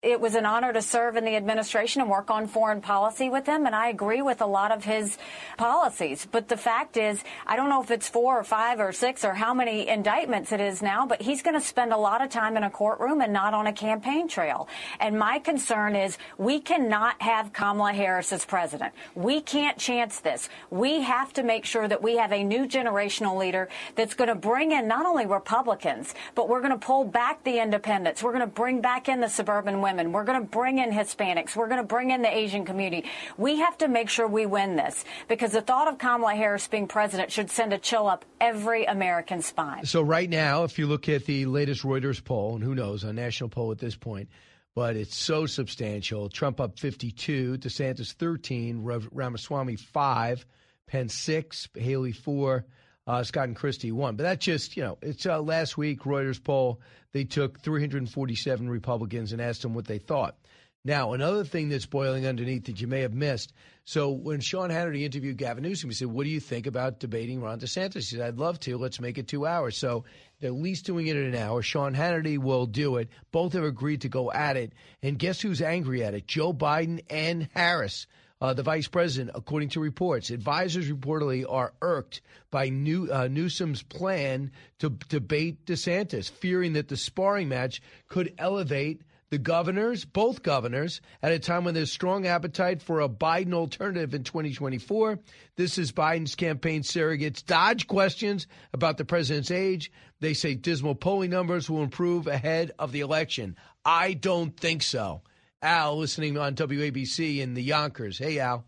it was an honor to serve in the administration and work on foreign policy with him, and I agree with a lot of his policies. But the fact is, I don't know if it's four or five or six or how many indictments it is now, but he's going to spend a lot of time in a courtroom and not on a campaign trail. And my concern is we cannot have Kamala Harris as president. We can't chance this. We have to make sure that we have a new generational leader that's going to bring in not only Republicans, but we're going to pull back the independents. We're going to bring back in the suburban women women. We're going to bring in Hispanics. We're going to bring in the Asian community. We have to make sure we win this because the thought of Kamala Harris being president should send a chill up every American spine. So, right now, if you look at the latest Reuters poll, and who knows, a national poll at this point, but it's so substantial. Trump up 52, DeSantis 13, Ramaswamy 5, Pence 6, Haley 4. Uh, Scott and Christie won. But that's just, you know, it's uh, last week, Reuters poll, they took 347 Republicans and asked them what they thought. Now, another thing that's boiling underneath that you may have missed. So, when Sean Hannity interviewed Gavin Newsom, he said, What do you think about debating Ron DeSantis? He said, I'd love to. Let's make it two hours. So, they're at least doing it in an hour. Sean Hannity will do it. Both have agreed to go at it. And guess who's angry at it? Joe Biden and Harris uh, the vice president, according to reports. Advisors reportedly are irked by New, uh, Newsom's plan to debate DeSantis, fearing that the sparring match could elevate the governors, both governors, at a time when there's strong appetite for a Biden alternative in 2024. This is Biden's campaign surrogates dodge questions about the president's age. They say dismal polling numbers will improve ahead of the election. I don't think so. Al listening on WABC in the Yonkers. Hey, Al.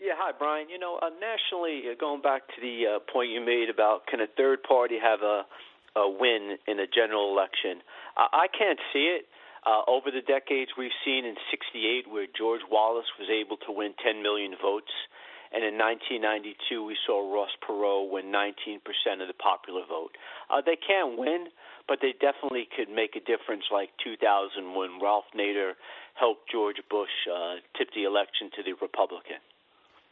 Yeah, hi, Brian. You know, uh, nationally, uh, going back to the uh, point you made about can a third party have a, a win in a general election, I, I can't see it. Uh, over the decades, we've seen in '68 where George Wallace was able to win 10 million votes, and in 1992 we saw Ross Perot win 19% of the popular vote. Uh, they can win, but they definitely could make a difference like 2000 when Ralph Nader helped George Bush uh, tip the election to the Republican.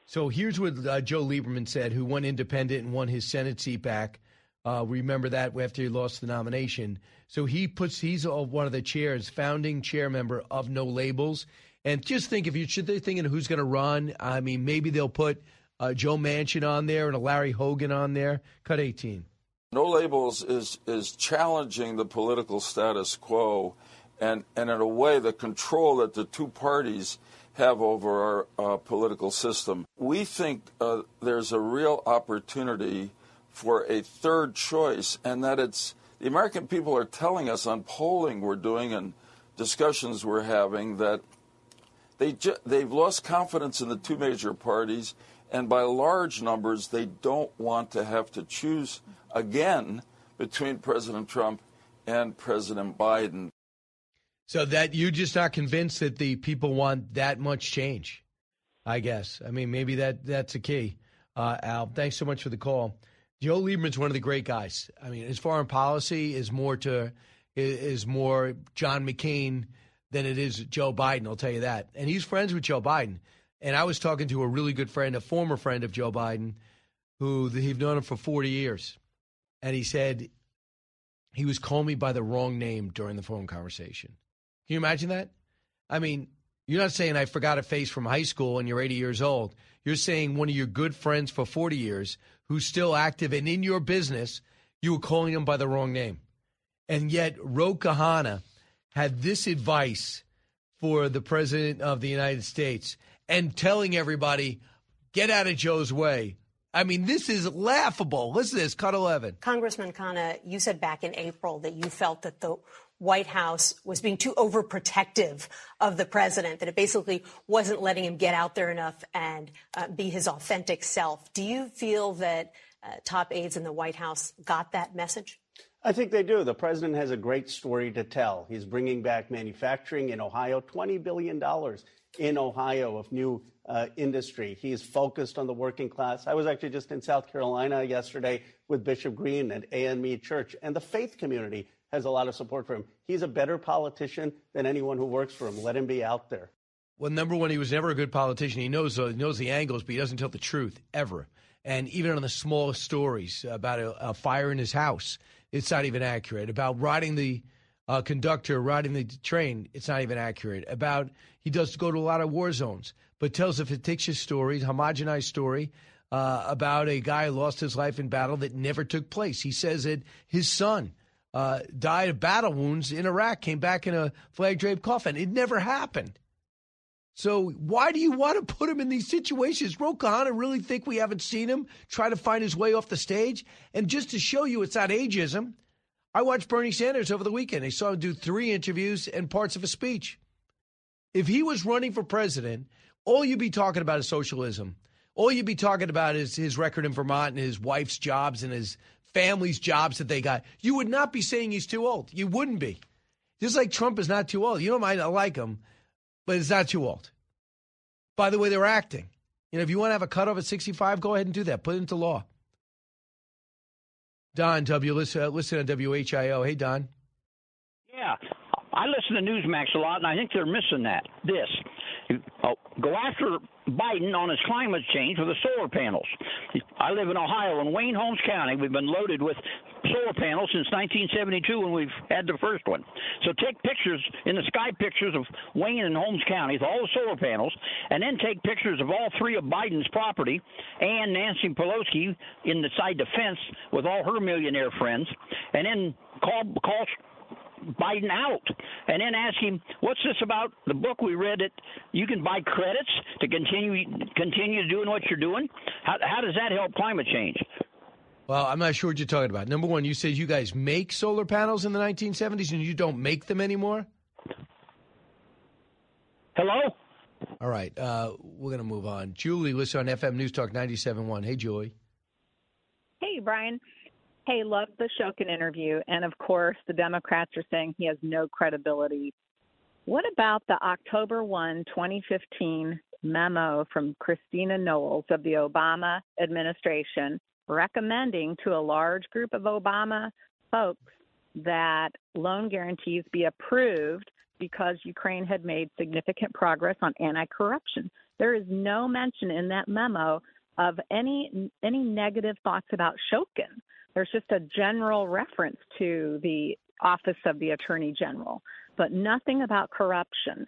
So here's what uh, Joe Lieberman said, who won independent and won his Senate seat back. Uh, remember that after he lost the nomination. So he puts he's one of the chairs, founding chair member of No Labels. And just think if you should they thinking who's going to run. I mean, maybe they'll put uh, Joe Manchin on there and a Larry Hogan on there. Cut 18. No labels is is challenging the political status quo, and and in a way the control that the two parties have over our uh, political system. We think uh, there's a real opportunity for a third choice, and that it's the American people are telling us on polling we're doing and discussions we're having that they ju- they've lost confidence in the two major parties, and by large numbers they don't want to have to choose again between President Trump and President Biden. So that you're just not convinced that the people want that much change, I guess. I mean, maybe that that's a key. Uh, Al, thanks so much for the call. Joe Lieberman's one of the great guys. I mean, his foreign policy is more to is more John McCain than it is Joe Biden. I'll tell you that. And he's friends with Joe Biden. And I was talking to a really good friend, a former friend of Joe Biden, who he've known him for 40 years and he said he was calling me by the wrong name during the phone conversation. Can you imagine that? I mean, you're not saying I forgot a face from high school and you're 80 years old. You're saying one of your good friends for 40 years who's still active and in your business, you were calling him by the wrong name. And yet, Ro Khanna had this advice for the President of the United States and telling everybody, get out of Joe's way. I mean, this is laughable. Listen to this, cut 11. Congressman Khanna, you said back in April that you felt that the White House was being too overprotective of the president, that it basically wasn't letting him get out there enough and uh, be his authentic self. Do you feel that uh, top aides in the White House got that message? I think they do. The president has a great story to tell. He's bringing back manufacturing in Ohio, $20 billion in Ohio of new uh, industry. He's focused on the working class. I was actually just in South Carolina yesterday with Bishop Green at AME Church, and the faith community has a lot of support for him. He's a better politician than anyone who works for him. Let him be out there. Well, number one, he was never a good politician. He knows uh, he knows the angles, but he doesn't tell the truth ever. And even on the smallest stories about a, a fire in his house, it's not even accurate. About riding the uh, conductor riding the train, it's not even accurate. About he does go to a lot of war zones, but tells a fictitious story, homogenized story uh, about a guy who lost his life in battle that never took place. He says that his son uh, died of battle wounds in Iraq, came back in a flag draped coffin. It never happened. So why do you want to put him in these situations? Ro really think we haven't seen him try to find his way off the stage? And just to show you it's not ageism, I watched Bernie Sanders over the weekend. I saw him do three interviews and parts of a speech. If he was running for president, all you'd be talking about is socialism. All you'd be talking about is his record in Vermont and his wife's jobs and his family's jobs that they got. You would not be saying he's too old. You wouldn't be. Just like Trump is not too old. You don't mind, I like him but it's not too old. By the way, they're acting. You know, if you want to have a cutoff at 65, go ahead and do that. Put it into law. Don W. Listen, uh, listen on WHIO. Hey, Don. Yeah, I listen to Newsmax a lot, and I think they're missing that. This. Oh, go after Biden on his climate change with the solar panels. I live in Ohio, in Wayne Holmes County. We've been loaded with solar panels since 1972 when we've had the first one. So take pictures in the sky pictures of Wayne and Holmes counties, all the solar panels, and then take pictures of all three of Biden's property and Nancy Pelosi in the defense with all her millionaire friends, and then call call Biden out and then ask him, "What's this about the book we read that you can buy credits to continue continue doing what you're doing? How, how does that help climate change?" Well, I'm not sure what you're talking about. Number one, you said you guys make solar panels in the 1970s and you don't make them anymore. Hello. All right, uh, we're going to move on. Julie, listen on FM News Talk 97.1. Hey, Julie. Hey, Brian. Hey, love the Shokin interview. And of course, the Democrats are saying he has no credibility. What about the October 1, 2015 memo from Christina Knowles of the Obama administration recommending to a large group of Obama folks that loan guarantees be approved because Ukraine had made significant progress on anti-corruption. There is no mention in that memo of any any negative thoughts about Shokin. There's just a general reference to the office of the attorney general, but nothing about corruption.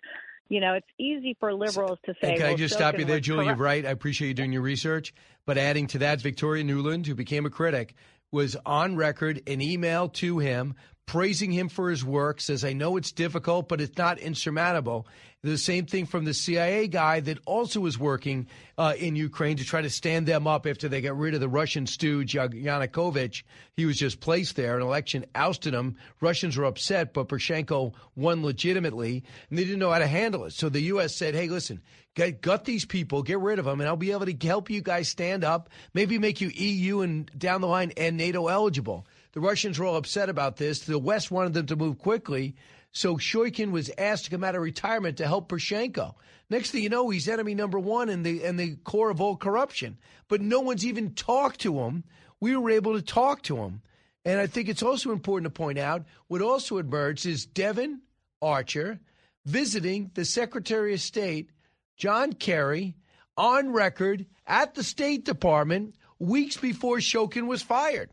You know, it's easy for liberals to say. And can well, I just stop you there, Julie? corrupt. You're right. I appreciate you doing your research. But adding to that, Victoria Nuland, who became a critic, was on record an email to him praising him for his work, says, I know it's difficult, but it's not insurmountable. The same thing from the CIA guy that also was working uh, in Ukraine to try to stand them up after they got rid of the Russian stooge Yanukovych. He was just placed there. An election ousted him. Russians were upset, but Poroshenko won legitimately, and they didn't know how to handle it. So the U.S. said, hey, listen, get, gut these people, get rid of them, and I'll be able to help you guys stand up, maybe make you EU and down the line and NATO eligible. The Russians were all upset about this. The West wanted them to move quickly. So Shokin was asked to come out of retirement to help Poroshenko. Next thing you know, he's enemy number one in the in the core of all corruption. But no one's even talked to him. We were able to talk to him. And I think it's also important to point out what also emerged is Devon Archer visiting the Secretary of State, John Kerry, on record at the State Department weeks before Shokin was fired.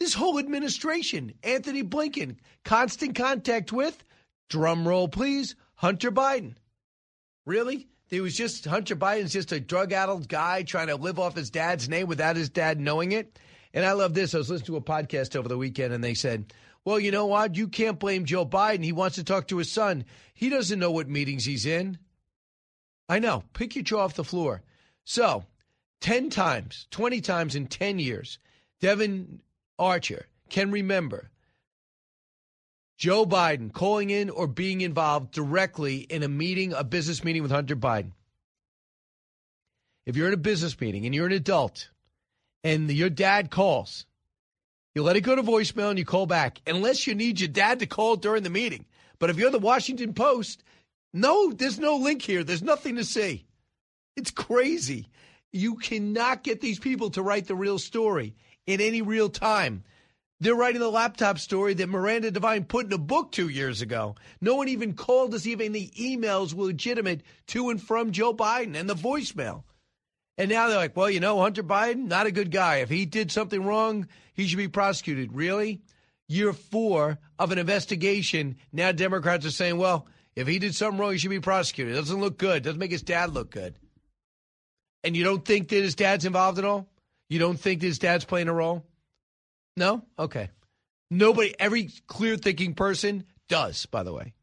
This whole administration, Antony Blinken, constant contact with, drum roll please, Hunter Biden. Really? He was just Hunter Biden's just a drug addled guy trying to live off his dad's name without his dad knowing it. And I love this. I was listening to a podcast over the weekend and they said, well, you know what? You can't blame Joe Biden. He wants to talk to his son. He doesn't know what meetings he's in. I know. Pick your jaw off the floor. So, 10 times, 20 times in 10 years, Devon Archer can remember Joe Biden calling in or being involved directly in a meeting, a business meeting with Hunter Biden. If you're in a business meeting and you're an adult and your dad calls, you let it go to voicemail and you call back, unless you need your dad to call during the meeting. But if you're the Washington Post, no, there's no link here. There's nothing to see. It's crazy. You cannot get these people to write the real story in any real time. They're writing the laptop story that Miranda Devine put in a book two years ago. No one even called us, even the emails were legitimate to and from Joe Biden and the voicemail. And now they're like, well, you know, Hunter Biden, not a good guy. If he did something wrong, he should be prosecuted. Really? Year four of an investigation. Now Democrats are saying, well, if he did something wrong, he should be prosecuted. It doesn't look good. It doesn't make his dad look good. And you don't think that his dad's involved at all? You don't think his dad's playing a role? No? Okay. Nobody, every clear thinking person does, by the way.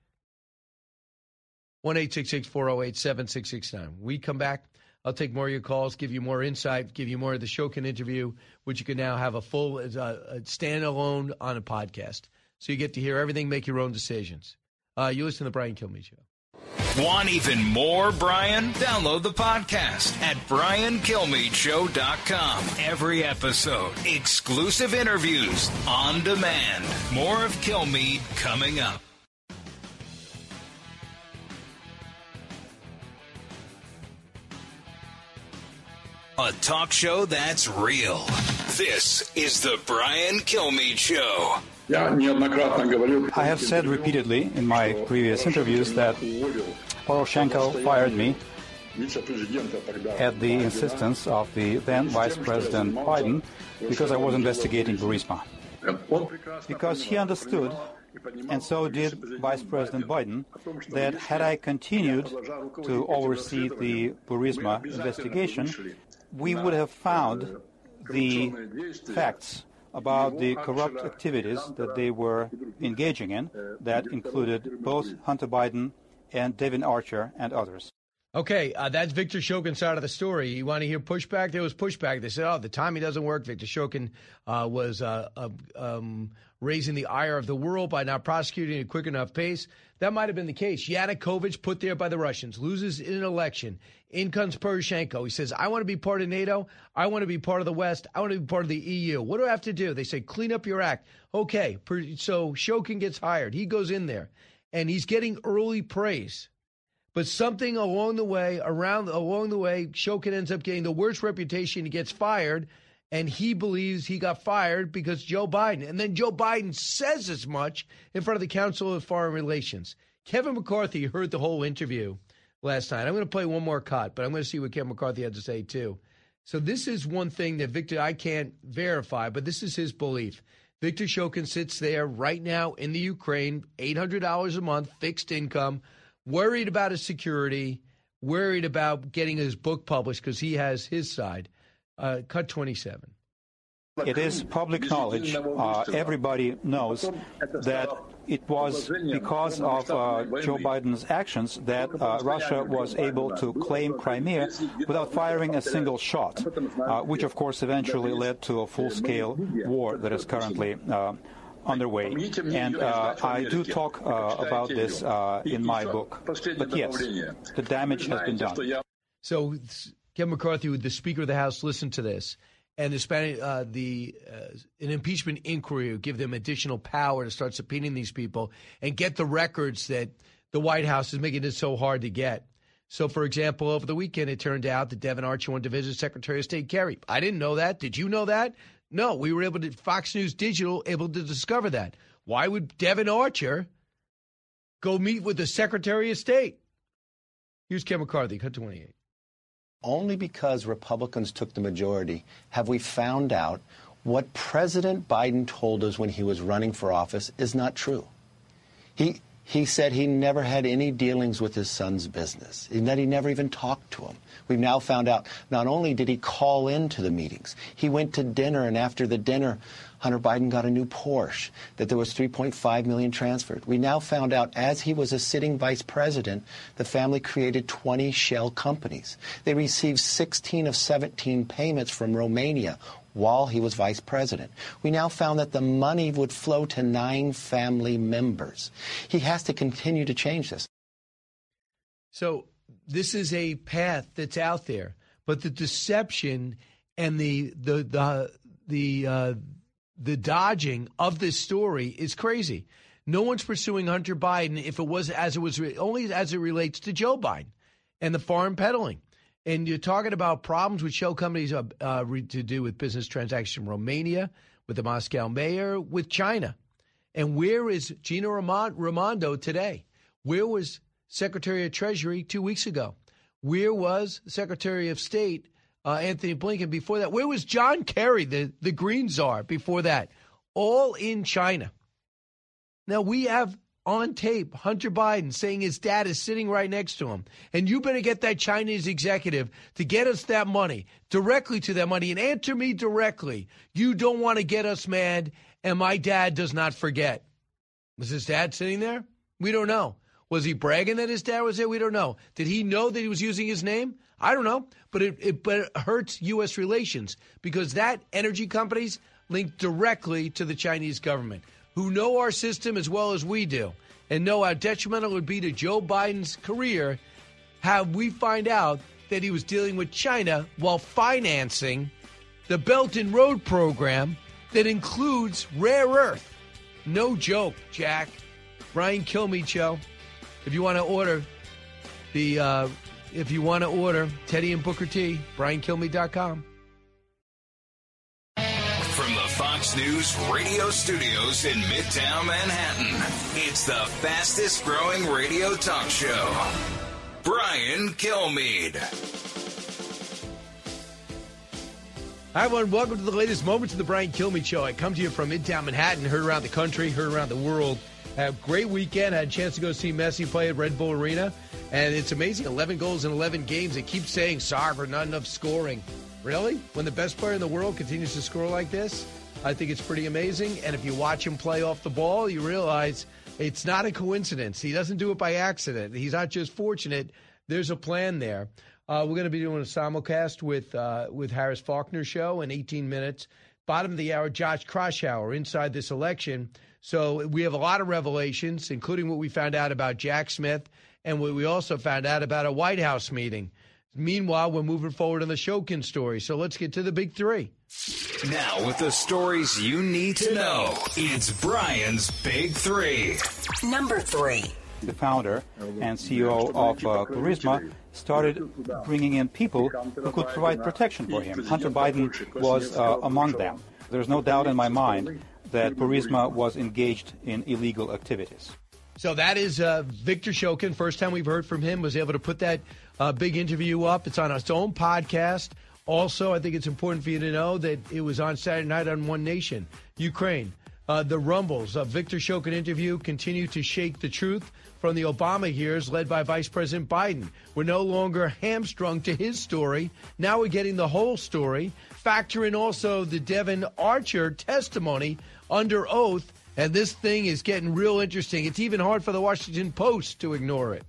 1 408 7669. We come back. I'll take more of your calls, give you more insight, give you more of the Shokin interview, which you can now have a full uh, a standalone on a podcast. So you get to hear everything, make your own decisions. Uh, you listen to the Brian Kilmeade Show. Want even more Brian? Download the podcast at briankilmeadeshow.com. Every episode, exclusive interviews on demand. More of Kilmeade coming up. A talk show that's real. This is the Brian Kilmeade Show. I have said repeatedly in my previous interviews that Poroshenko fired me at the insistence of the then Vice President Biden because I was investigating Burisma. Because he understood, and so did Vice President Biden, that had I continued to oversee the Burisma investigation, we would have found the facts about the corrupt activities that they were engaging in that included both Hunter Biden and Devon Archer and others. Okay, uh, that's Victor Shokin's side of the story. You want to hear pushback? There was pushback. They said, "Oh, the timing doesn't work." Victor Shokin uh, was uh, um, raising the ire of the world by not prosecuting at a quick enough pace. That might have been the case. Yanukovych put there by the Russians loses in an election. In comes Poroshenko. He says, I want to be part of NATO. I want to be part of the West. I want to be part of the EU. What do I have to do? They say, clean up your act. Okay. So Shokin gets hired. He goes in there and he's getting early praise. But something along the way, around along the way, Shokin ends up getting the worst reputation. He gets fired, and he believes he got fired because Joe Biden. And then Joe Biden says as much in front of the Council of Foreign Relations. Kevin McCarthy heard the whole interview last night. I'm going to play one more cut, but I'm going to see what Kevin McCarthy had to say too. So this is one thing that Victor I can't verify, but this is his belief. Victor Shokin sits there right now in the Ukraine, $800 a month, fixed income, worried about his security, worried about getting his book published because he has his side. Uh, cut 27. It is public knowledge. Uh, everybody knows that it was because of uh, Joe Biden's actions that uh, Russia was able to claim Crimea without firing a single shot, uh, which of course eventually led to a full scale war that is currently uh, underway. And uh, I do talk uh, about this in my book. But yes, the damage has been done. So, Kevin McCarthy, the Speaker of the House, listen to this and the Spanish, uh, the uh, an impeachment inquiry would give them additional power to start subpoenaing these people and get the records that the White House is making it so hard to get. So, for example, over the weekend, it turned out that Devon Archer wanted to visit Secretary of State Kerry. I didn't know that. Did you know that? No, we were able to, Fox News Digital, able to discover that. Why would Devon Archer go meet with the Secretary of State? Here's Ken McCarthy, cut 28. Only because Republicans took the majority have we found out what President Biden told us when he was running for office is not true. He, he said he never had any dealings with his son's business, and that he never even talked to him. We've now found out not only did he call into the meetings, he went to dinner, and after the dinner, Hunter Biden got a new Porsche, that there was 3.5 million transferred. We now found out as he was a sitting vice president, the family created 20 shell companies. They received 16 of 17 payments from Romania while he was vice president. We now found that the money would flow to nine family members. He has to continue to change this. So this is a path that's out there, but the deception and the the the the uh, the dodging of this story is crazy. No one's pursuing Hunter Biden if it was as it was only as it relates to Joe Biden and the foreign peddling. And you're talking about problems with shell companies uh, uh, to do with business transactions in Romania, with the Moscow mayor, with China. And where is Gina Raimondo today? Where was Secretary of Treasury two weeks ago? Where was Secretary of State uh, Antony Blinken before that? Where was John Kerry, the, the Green Czar, before that? All in China. Now we have on tape Hunter Biden saying his dad is sitting right next to him. And you better get that Chinese executive to get us that money, directly to that money, and answer me directly. You don't want to get us mad, and my dad does not forget. Was his dad sitting there? We don't know. Was he bragging that his dad was there? We don't know. Did he know that he was using his name? I don't know. But it, it but it hurts U.S. relations because that energy companies linked directly to the Chinese government who know our system as well as we do and know how detrimental it would be to Joe Biden's career have we find out that he was dealing with China while financing the Belt and Road program that includes rare earth. No joke, Jack. Brian Kilmeade show. If you want to order the, uh, if you want to order Teddy and Booker T, BrianKilmeade.com. News radio studios in Midtown Manhattan, it's the fastest growing radio talk show. Brian Kilmeade. Hi, everyone. Welcome to the latest moments of the Brian Kilmeade Show. I come to you from Midtown Manhattan, heard around the country, heard around the world. Had a great weekend. Had a chance to go see Messi play at Red Bull Arena. And it's amazing 11 goals in 11 games. They keep saying, sorry for not enough scoring. Really? When the best player in the world continues to score like this? I think it's pretty amazing. And if you watch him play off the ball, you realize it's not a coincidence. He doesn't do it by accident. He's not just fortunate. There's a plan there. Uh, we're going to be doing a simulcast with uh, with Harris Faulkner show in 18 minutes. Bottom of the hour, Josh Kraushaar inside this election. So we have a lot of revelations, including what we found out about Jack Smith and what we also found out about a White House meeting. Meanwhile, we're moving forward on the Shokin story. So let's get to the big three. Now, with the stories you need to know, it's Brian's Big Three. Number three. The founder and CEO of uh, Burisma started bringing in people who could provide protection for him. Hunter Biden was uh, among them. There's no doubt in my mind that Burisma was engaged in illegal activities. So that is uh, Victor Shokin. First time we've heard from him. Was able to put that uh, big interview up. It's on its own podcast. Also, I think it's important for you to know that it was on Saturday night on One Nation, Ukraine. Uh, the rumbles of Victor Shokin interview continue to shake the truth from the Obama years led by Vice President Biden. We're no longer hamstrung to his story. Now we're getting the whole story. Factor in also the Devon Archer testimony under oath and this thing is getting real interesting. It's even hard for the Washington Post to ignore it.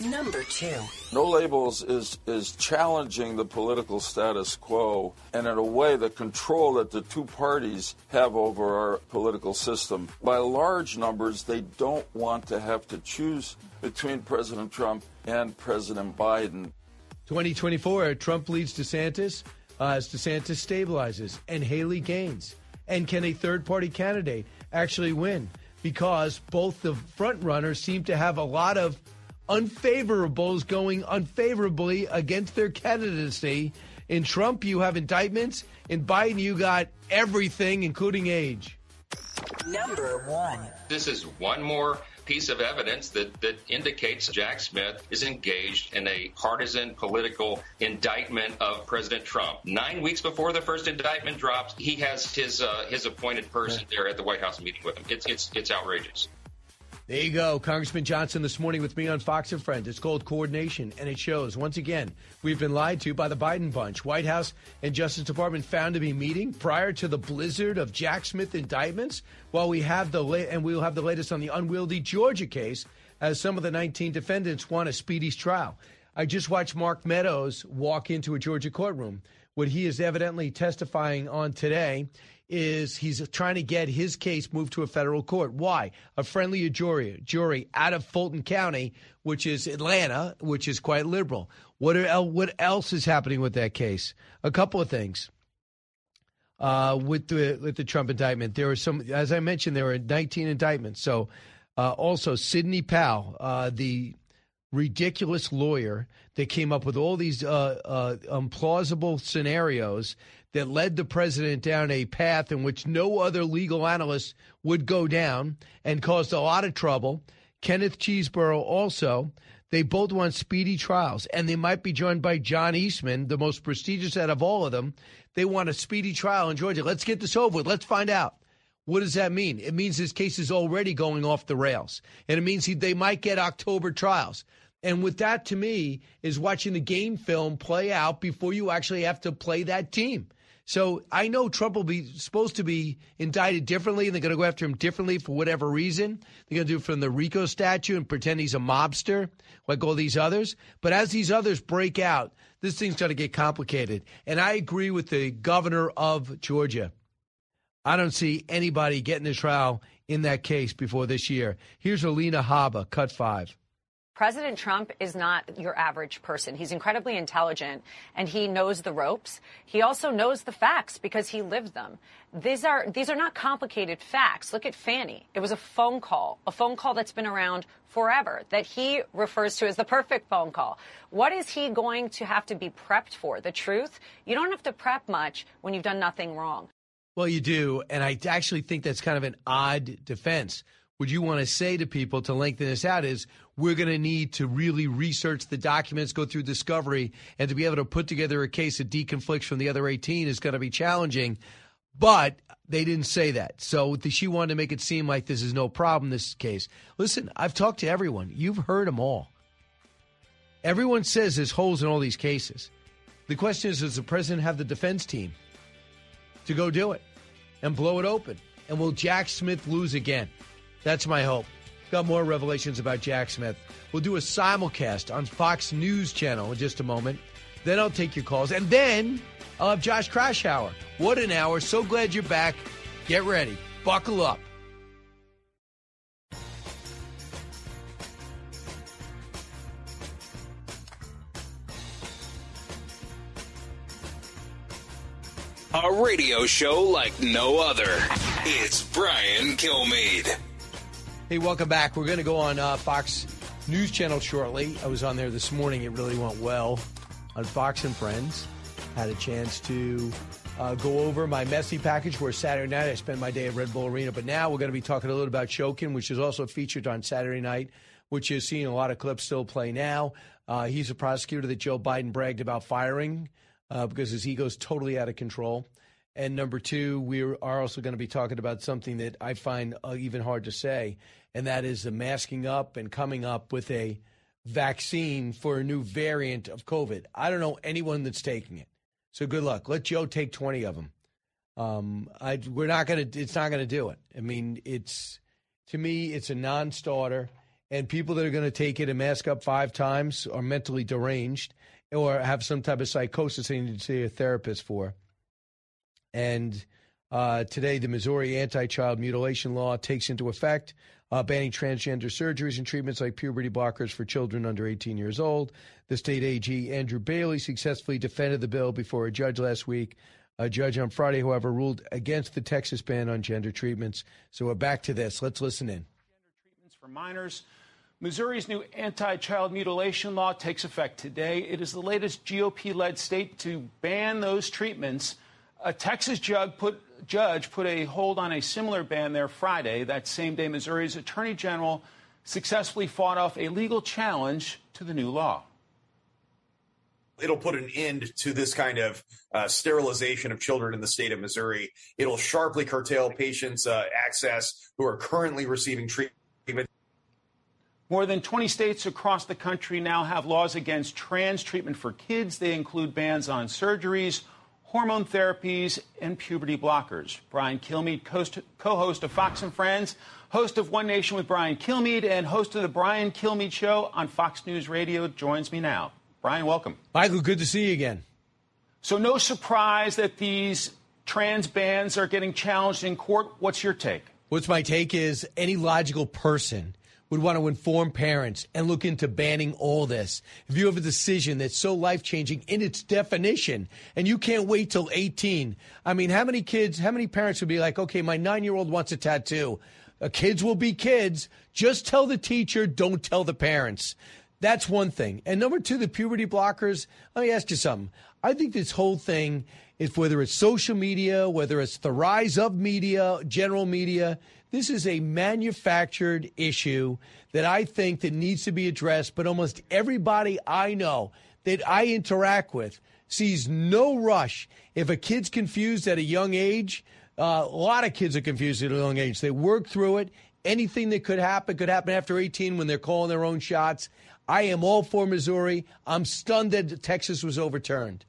Number two. No labels is is challenging the political status quo and in a way the control that the two parties have over our political system. By large numbers, they don't want to have to choose between President Trump and President Biden. 2024, Trump leads DeSantis uh, as DeSantis stabilizes and Haley gains. And can a third party candidate actually win? Because both the front runners seem to have a lot of unfavorables going unfavorably against their candidacy. In Trump, you have indictments. In Biden, you got everything, including age. Number one. This is one more piece of evidence that, that indicates Jack Smith is engaged in a partisan political indictment of President Trump. Nine weeks before the first indictment drops, he has his uh, his appointed person there at the White House meeting with him. It's it's it's outrageous. There you go. Congressman Johnson this morning with me on Fox and Friends. It's called coordination, and it shows. Once again, we've been lied to by the Biden bunch. White House and Justice Department found to be meeting prior to the blizzard of Jack Smith indictments, while we have the la- and we'll have the latest on the unwieldy Georgia case, as some of the 19 defendants want a speedy trial. I just watched Mark Meadows walk into a Georgia courtroom. What he is evidently testifying on today is he's trying to get his case moved to a federal court. Why? A friendly jury, jury out of Fulton County, which is Atlanta, which is quite liberal. What are, what else is happening with that case? A couple of things. Uh, with the with the Trump indictment, there were some, as I mentioned, there were 19 indictments. So, uh, also Sidney Powell, uh, the ridiculous lawyer that came up with all these uh, uh, implausible scenarios that led the president down a path in which no other legal analyst would go down and caused a lot of trouble. Kenneth Chesebro also. They both want speedy trials, and they might be joined by John Eastman, the most prestigious out of all of them. They want a speedy trial in Georgia. Let's get this over with. Let's find out. What does that mean? It means his case is already going off the rails, and it means he, they might get October trials. And with that, to me, is watching the game film play out before you actually have to play that team. So I know Trump will be supposed to be indicted differently, and they're going to go after him differently for whatever reason. They're going to do it from the RICO statute and pretend he's a mobster like all these others. But as these others break out, this thing's going to get complicated. And I agree with the governor of Georgia. I don't see anybody getting a trial in that case before this year. Here's Alina Habba, cut five. President Trump is not your average person. He's incredibly intelligent and he knows the ropes. He also knows the facts because he lived them. These are these are not complicated facts. Look at Fani. It was a phone call, a phone call that's been around forever that he refers to as the perfect phone call. What is he going to have to be prepped for? The truth? You don't have to prep much when you've done nothing wrong. Well, you do, and I actually think that's kind of an odd defense would you want to say to people to lengthen this out is we're going to need to really research the documents, go through discovery, and to be able to put together a case that deconflicts from the other 18 is going to be challenging. But they didn't say that. So she wanted to make it seem like this is no problem, this case. Listen, I've talked to everyone. You've heard them all. Everyone says there's holes in all these cases. The question is does the president have the defense team to go do it and blow it open? And will Jack Smith lose again? That's my hope. Got more revelations about Jack Smith. We'll do a simulcast on Fox News Channel in just a moment. Then I'll take your calls. And then I'll have Josh Kraushaar. What an hour. So glad you're back. Get ready. Buckle up. A radio show like no other. It's Brian Kilmeade. Hey, welcome back. We're going to go on uh, Fox News Channel shortly. I was on there this morning. It really went well on Fox and Friends. Had a chance to uh, go over my Messi package where Saturday night I spent my day at Red Bull Arena. But now we're going to be talking a little about Shokin, which is also featured on Saturday night, which is seeing a lot of clips still play now. Uh, he's a prosecutor that Joe Biden bragged about firing uh, because his ego's totally out of control. And number two, we are also going to be talking about something that I find uh, even hard to say, and that is the masking up and coming up with a vaccine for a new variant of COVID. I don't know anyone that's taking it. So good luck. Let Joe take 20 of them. Um, I, we're not going to, it's not going to do it. I mean, it's, to me, it's a non starter. And people that are going to take it and mask up five times are mentally deranged or have some type of psychosis they need to see a therapist for. And uh, today, the Missouri anti child mutilation law takes into effect, uh, banning transgender surgeries and treatments like puberty blockers for children under 18 years old. The state AG, Andrew Bailey, successfully defended the bill before a judge last week. A judge on Friday, however, ruled against the Texas ban on gender treatments. So we're back to this. Let's listen in. Gender treatments for minors. Missouri's new anti child mutilation law takes effect today. It is the latest GOP led state to ban those treatments. A Texas judge put, judge put a hold on a similar ban there Friday. That same day, Missouri's attorney general successfully fought off a legal challenge to the new law. It'll put an end to this kind of uh, sterilization of children in the state of Missouri. It'll sharply curtail patients' uh, access who are currently receiving treatment. More than 20 states across the country now have laws against trans treatment for kids. They include bans on surgeries, hormone therapies, and puberty blockers. Brian Kilmeade, co host of Fox and Friends, host of One Nation with Brian Kilmeade, and host of The Brian Kilmeade Show on Fox News Radio, joins me now. Brian, welcome. Michael, good to see you again. So, no surprise that these trans bans are getting challenged in court. What's your take? What's my take is any logical person would want to inform parents and look into banning all this. If you have a decision that's so life changing in its definition and you can't wait till 18, I mean, how many kids, how many parents would be like, okay, my nine year old wants a tattoo? Uh, kids will be kids. Just tell the teacher, don't tell the parents. That's one thing. And number two, the puberty blockers. Let me ask you something. I think this whole thing if whether it's social media, whether it's the rise of media, general media, this is a manufactured issue that I think that needs to be addressed. But almost everybody I know that I interact with sees no rush. If a kid's confused at a young age, uh, a lot of kids are confused at a young age. They work through it. Anything that could happen could happen after 18 when they're calling their own shots. I am all for Missouri. I'm stunned that Texas was overturned.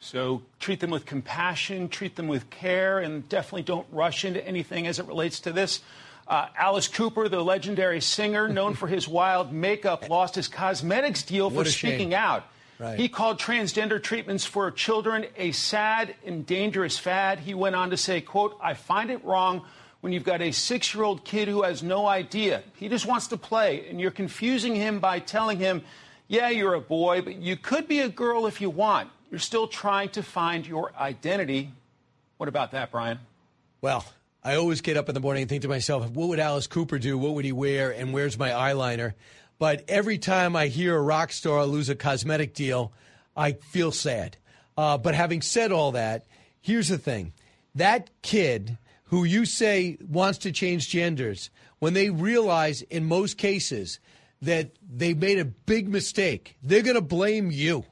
So treat them with compassion, treat them with care, and definitely don't rush into anything as it relates to this. Uh, Alice Cooper, the legendary singer, known for his wild makeup, lost his cosmetics deal for speaking out. Right. He called transgender treatments for children a sad and dangerous fad. He went on to say, quote, I find it wrong when you've got a six-year-old kid who has no idea. He just wants to play, and you're confusing him by telling him, yeah, you're a boy, but you could be a girl if you want. You're still trying to find your identity. What about that, Brian? Well, I always get up in the morning and think to myself, what would Alice Cooper do? What would he wear? And where's my eyeliner? But every time I hear a rock star lose a cosmetic deal, I feel sad. Uh, but having said all that, here's the thing that kid who you say wants to change genders, when they realize in most cases that they made a big mistake, they're going to blame you.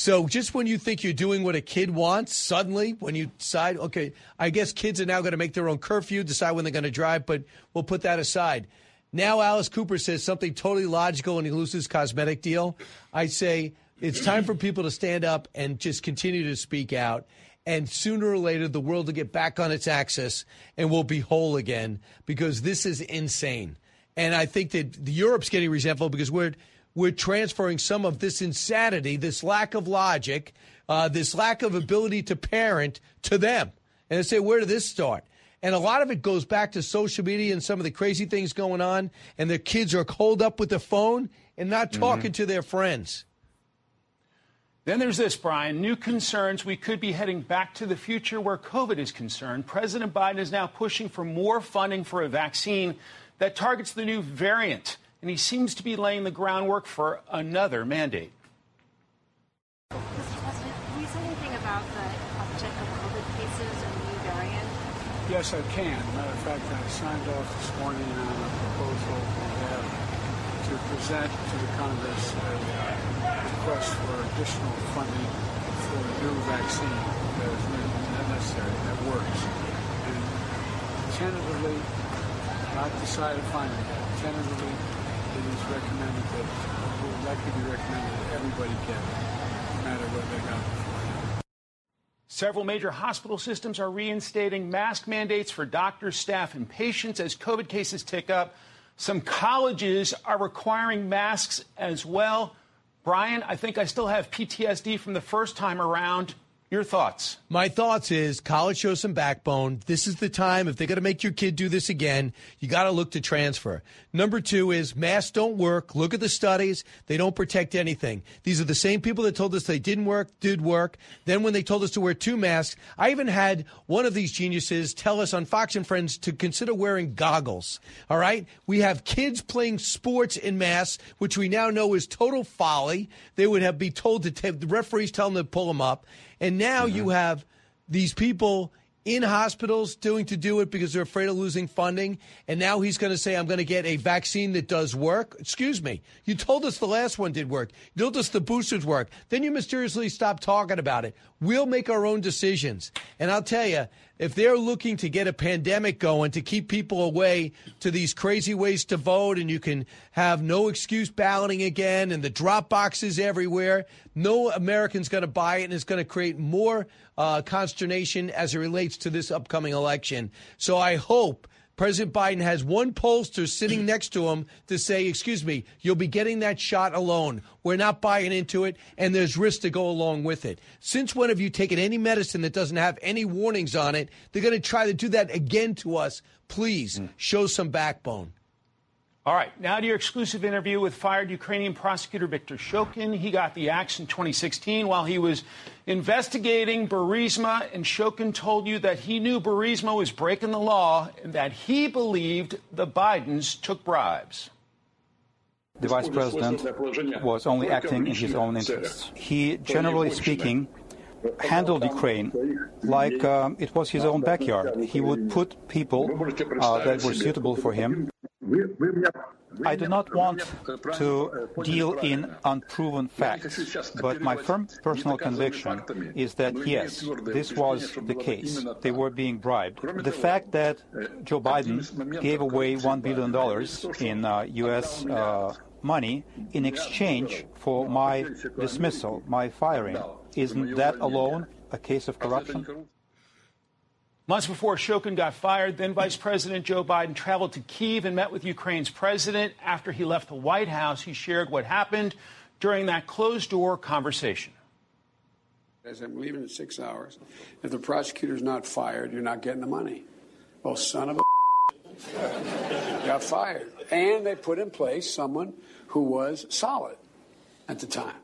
So just when you think you're doing what a kid wants, suddenly when you decide, okay, I guess kids are now going to make their own curfew, decide when they're going to drive, but we'll put that aside. Now Alice Cooper says something totally logical and he loses cosmetic deal. I say it's time for people to stand up and just continue to speak out. And sooner or later, the world will get back on its axis and we'll be whole again because this is insane. And I think that Europe's getting resentful because we're we're transferring some of this insanity, this lack of logic, uh, this lack of ability to parent to them. And I say, where did this start? And a lot of it goes back to social media and some of the crazy things going on. And the kids are holed up with the phone and not talking mm-hmm. to their friends. Then there's this, Brian. New concerns. We could be heading back to the future where COVID is concerned. President Biden is now pushing for more funding for a vaccine that targets the new variant and he seems to be laying the groundwork for another mandate. Mr. President, can you say anything about the uptick of COVID cases and new variant? Yes, I can. Matter of fact, I signed off this morning on a proposal we have to present to the Congress a uh, request for additional funding for a new vaccine that is necessary, that works. And tentatively, not decided finally, tentatively it is recommended that, likely be recommended that everybody get no matter what they got. Several major hospital systems are reinstating mask mandates for doctors, staff, and patients as COVID cases tick up. Some colleges are requiring masks as well. Brian, I think I still have PTSD from the first time around. Your thoughts? My thoughts is college shows some backbone. This is the time. If they're going to make your kid do this again, you got to look to transfer. Number two is masks don't work. Look at the studies. They don't protect anything. These are the same people that told us they didn't work, did work. Then when they told us to wear two masks, I even had one of these geniuses tell us on Fox and Friends to consider wearing goggles. All right. We have kids playing sports in masks, which we now know is total folly. They would have be told to, t- the referees tell them to pull them up. And now mm-hmm. you have these people in hospitals doing to do it because they're afraid of losing funding. And now he's going to say, I'm going to get a vaccine that does work. Excuse me. You told us the last one did work. You told us the boosters work. Then you mysteriously stopped talking about it. We'll make our own decisions. And I'll tell you, if they're looking to get a pandemic going to keep people away to these crazy ways to vote and you can have no excuse balloting again and the drop boxes everywhere, no American's going to buy it and it's going to create more uh, consternation as it relates to this upcoming election. So I hope President Biden has one pollster sitting next to him to say, excuse me, you'll be getting that shot alone. We're not buying into it, and there's risk to go along with it. Since when have you taken any medicine that doesn't have any warnings on it? They're going to try to do that again to us. Please show some backbone. All right, now to your exclusive interview with fired Ukrainian prosecutor Viktor Shokin. He got the axe in 2016 while he was investigating Burisma, and Shokin told you that he knew Burisma was breaking the law and that he believed the Bidens took bribes. The vice president was only acting in his own interests. He, generally speaking, handled Ukraine like um, it was his own backyard. He would put people uh, that were suitable for him. I do not want to deal in unproven facts, but my firm personal conviction is that yes, this was the case. They were being bribed. The fact that Joe Biden gave away $1 billion in uh, U.S. Uh, money in exchange for my dismissal, my firing, isn't that alone a case of corruption? Months before Shokin got fired, then Vice President Joe Biden traveled to Kiev and met with Ukraine's president. After he left the White House, he shared what happened during that closed door conversation. As I'm leaving in six hours, if the prosecutor's not fired, you're not getting the money. Well, son of a *laughs* got fired. And they put in place someone who was solid at the time.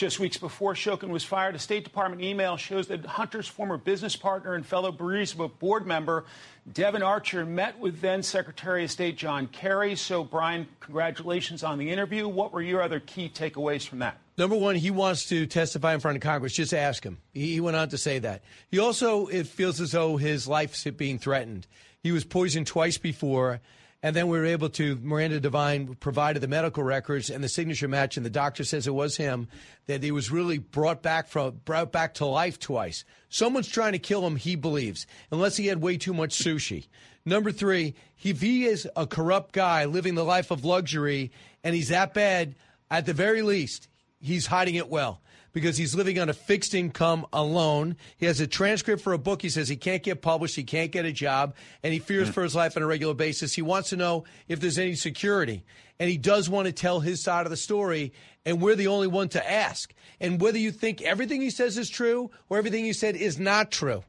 Just weeks before Shokin was fired, a State Department email shows that Hunter's former business partner and fellow Burisma board member, Devon Archer, met with then Secretary of State John Kerry. So, Brian, congratulations on the interview. What were your other key takeaways from that? Number one, he wants to testify in front of Congress. Just ask him. He went on to say that. He also, it feels as though his life's being threatened. He was poisoned twice before. And then we were able to, Miranda Devine provided the medical records and the signature match, and the doctor says it was him, that he was really brought back from brought back to life twice. Someone's trying to kill him, he believes, unless he had way too much sushi. Number three, if he is a corrupt guy living the life of luxury and he's that bad, at the very least, he's hiding it well because he's living on a fixed income alone. He has a transcript for a book. He says he can't get published, he can't get a job, and he fears hmm. for his life on a regular basis. He wants to know if there's any security. And he does want to tell his side of the story, and we're the only one to ask. And whether you think everything he says is true or everything he said is not true,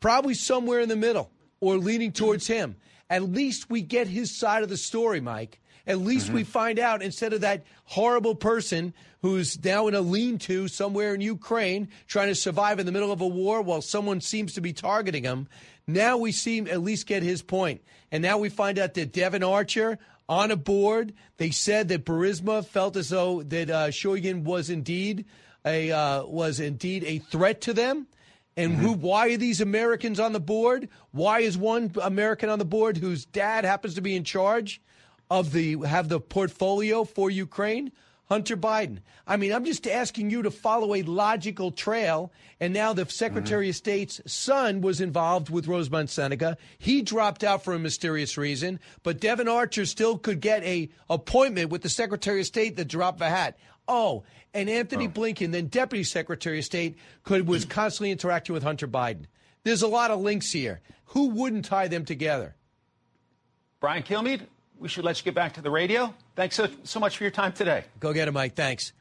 probably somewhere in the middle or leaning towards him. At least we get his side of the story, Mike. At least we find out instead of that horrible person who's now in a lean to somewhere in Ukraine trying to survive in the middle of a war while someone seems to be targeting him. Now we seem at least get his point. And now we find out that Devon Archer on a board, they said that Burisma felt as though that uh, was indeed a uh, was indeed a threat to them. And who? Why are these Americans on the board? Why is one American on the board whose dad happens to be in charge? Of the have the portfolio for Ukraine? Hunter Biden. I mean, I'm just asking you to follow a logical trail. And now the Secretary of State's son was involved with Rosemont Seneca. He dropped out for a mysterious reason, but Devon Archer still could get a appointment with the Secretary of State that dropped the hat. Oh, and Antony oh. Blinken, then Deputy Secretary of State, could was *clears throat* constantly interacting with Hunter Biden. There's a lot of links here. Who wouldn't tie them together? Brian Kilmeade, we should let you get back to the radio. Thanks so, so much for your time today. Go get it, Mike. Thanks.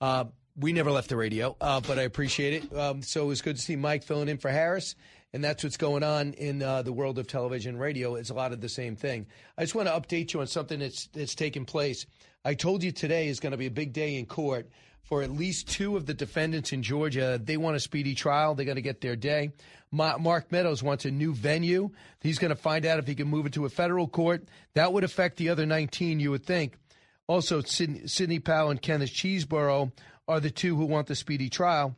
Uh, we never left the radio, uh, but I appreciate it. Um, so it was good to see Mike filling in for Harris. And that's what's going on in uh, the world of television and radio. It's a lot of the same thing. I just want to update you on something that's, that's taken place. I told you today is going to be a big day in court for at least two of the defendants in Georgia. They want a speedy trial. They're going to get their day. Mark Meadows wants a new venue. He's going to find out if he can move it to a federal court. That would affect the other 19, you would think. Also, Sidney, Sidney Powell and Kenneth Chesebro are the two who want the speedy trial.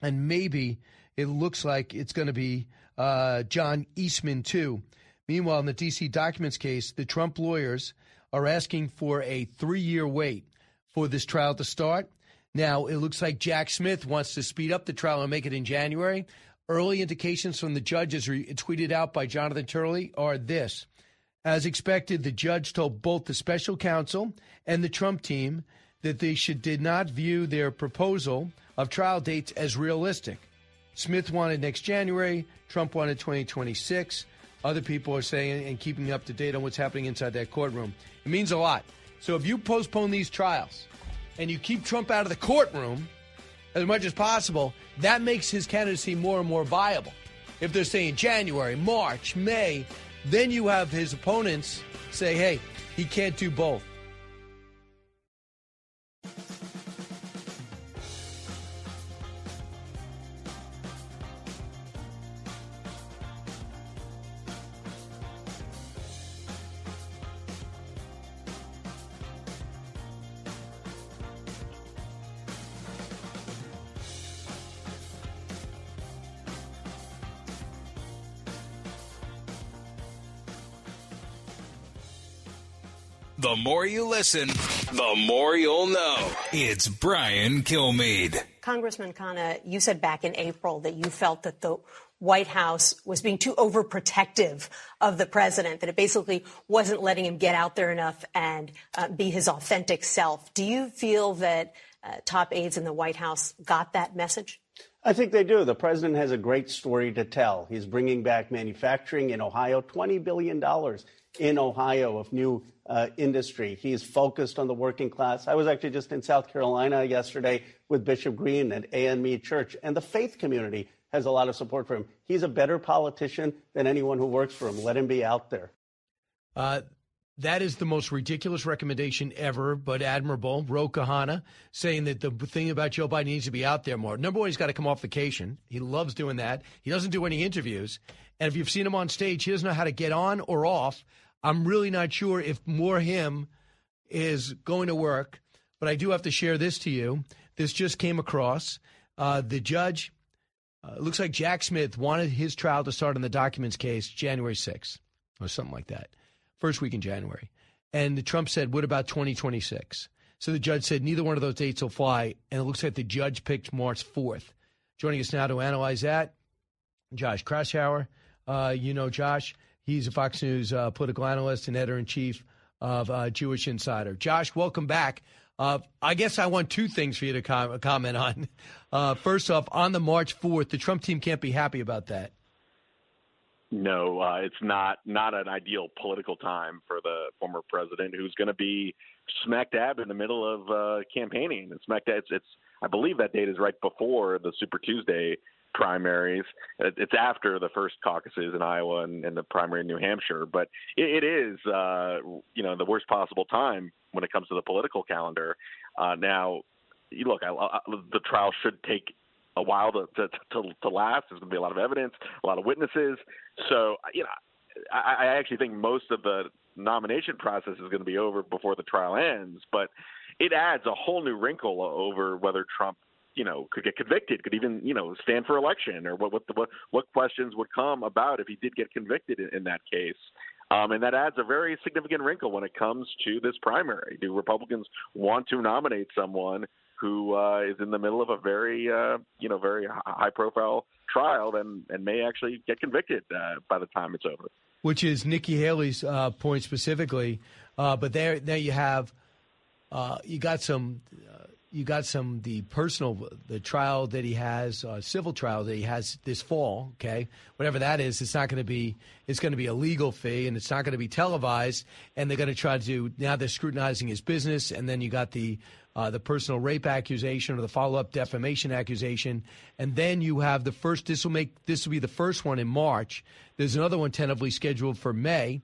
And maybe it looks like it's going to be uh, John Eastman, too. Meanwhile, in the D.C. documents case, the Trump lawyers are asking for a three year wait for this trial to start. Now, it looks like Jack Smith wants to speed up the trial and make it in January. Early indications from the judge, as re- tweeted out by Jonathan Turley, are this. As expected, the judge told both the special counsel and the Trump team that they should did not view their proposal of trial dates as realistic. Smith wanted next January, Trump wanted 2026. Other people are saying and keeping up to date on what's happening inside that courtroom. It means a lot. So if you postpone these trials and you keep Trump out of the courtroom as much as possible, that makes his candidacy more and more viable. If they're saying January, March, May, then you have his opponents say, hey, he can't do both. The more you listen, the more you'll know. It's Brian Kilmeade. Congressman Khanna, you said back in April that you felt that the White House was being too overprotective of the president, that it basically wasn't letting him get out there enough and uh, be his authentic self. Do you feel that uh, top aides in the White House got that message? I think they do. The president has a great story to tell. He's bringing back manufacturing in Ohio, $20 billion in Ohio of new uh, industry. He's focused on the working class. I was actually just in South Carolina yesterday with Bishop Green at AME Church, and the faith community has a lot of support for him. He's a better politician than anyone who works for him. Let him be out there. Uh, that is the most ridiculous recommendation ever, but admirable. Ro Khanna saying that the thing about Joe Biden needs to be out there more. Number one, he's got to come off vacation. He loves doing that. He doesn't do any interviews. And if you've seen him on stage, he doesn't know how to get on or off. I'm really not sure if more him is going to work, but I do have to share this to you. This just came across. Uh, the judge, uh, looks like Jack Smith wanted his trial to start on the documents case January 6th or something like that first week in January. And the Trump said, What about 2026? So the judge said, Neither one of those dates will fly. And it looks like the judge picked March 4th. Joining us now to analyze that, Josh Kraushaar. Uh, you know Josh. He's a Fox News uh, political analyst and editor in chief of uh, Jewish Insider. Josh, welcome back. Uh, I guess I want two things for you to com- comment on. *laughs* Uh, first off, on the March 4th, the Trump team can't be happy about that. No, uh, it's not not an ideal political time for the former president, who's going to be smack dab in the middle of uh, campaigning. And smack dab, it's, it's I believe that date is right before the Super Tuesday primaries. It's after the first caucuses in Iowa and, and the primary in New Hampshire, but it, it is uh, you know the worst possible time when it comes to the political calendar. Uh, now, look, I, I, the trial should take a while to to, to, to last. There's going to be a lot of evidence, a lot of witnesses. So you know, I, I actually think most of the nomination process is going to be over before the trial ends. But it adds a whole new wrinkle over whether Trump you know could get convicted could even you know stand for election or what what the, what, what questions would come about if he did get convicted in, in that case um, and that adds a very significant wrinkle when it comes to this primary do republicans want to nominate someone who uh, is in the middle of a very, uh, you know, very high-profile trial and and may actually get convicted uh, by the time it's over. Which is Nikki Haley's uh, point specifically, uh, but there there you have, uh, you got some. You got some the personal the trial that he has civil trial that he has this fall okay whatever that is it's not going to be it's going to be a legal fee and it's not going to be televised and they're going to try to now they're scrutinizing his business and then you got the uh, the personal rape accusation or the follow up defamation accusation, and then you have the first. This will make this will be the first one in March. There's another one tentatively scheduled for May.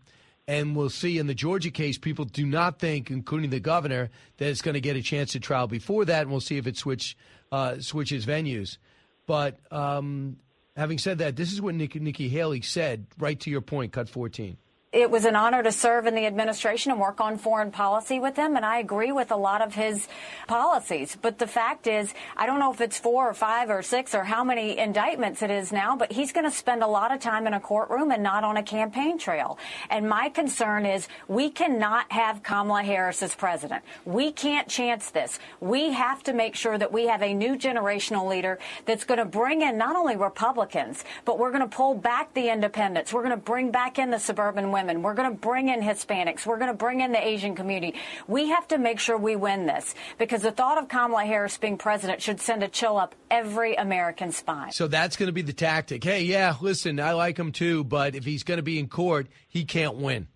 And we'll see in the Georgia case, people do not think, including the governor, that it's going to get a chance to trial before that. And we'll see if it switch, uh, switches venues. But um, having said that, this is what Nikki, Nikki Haley said, right to your point, cut 14 it was an honor to serve in the administration and work on foreign policy with him, and I agree with a lot of his policies. But the fact is, I don't know if it's four or five or six or how many indictments it is now, but he's going to spend a lot of time in a courtroom and not on a campaign trail. And my concern is we cannot have Kamala Harris as president. We can't chance this. We have to make sure that we have a new generational leader that's going to bring in not only Republicans, but we're going to pull back the independents. We're going to bring back in the suburban women. We're going to bring in Hispanics. We're going to bring in the Asian community. We have to make sure we win this because the thought of Kamala Harris being president should send a chill up every American spine. So that's going to be the tactic. Hey, yeah, listen, I like him too, but if he's going to be in court, he can't win.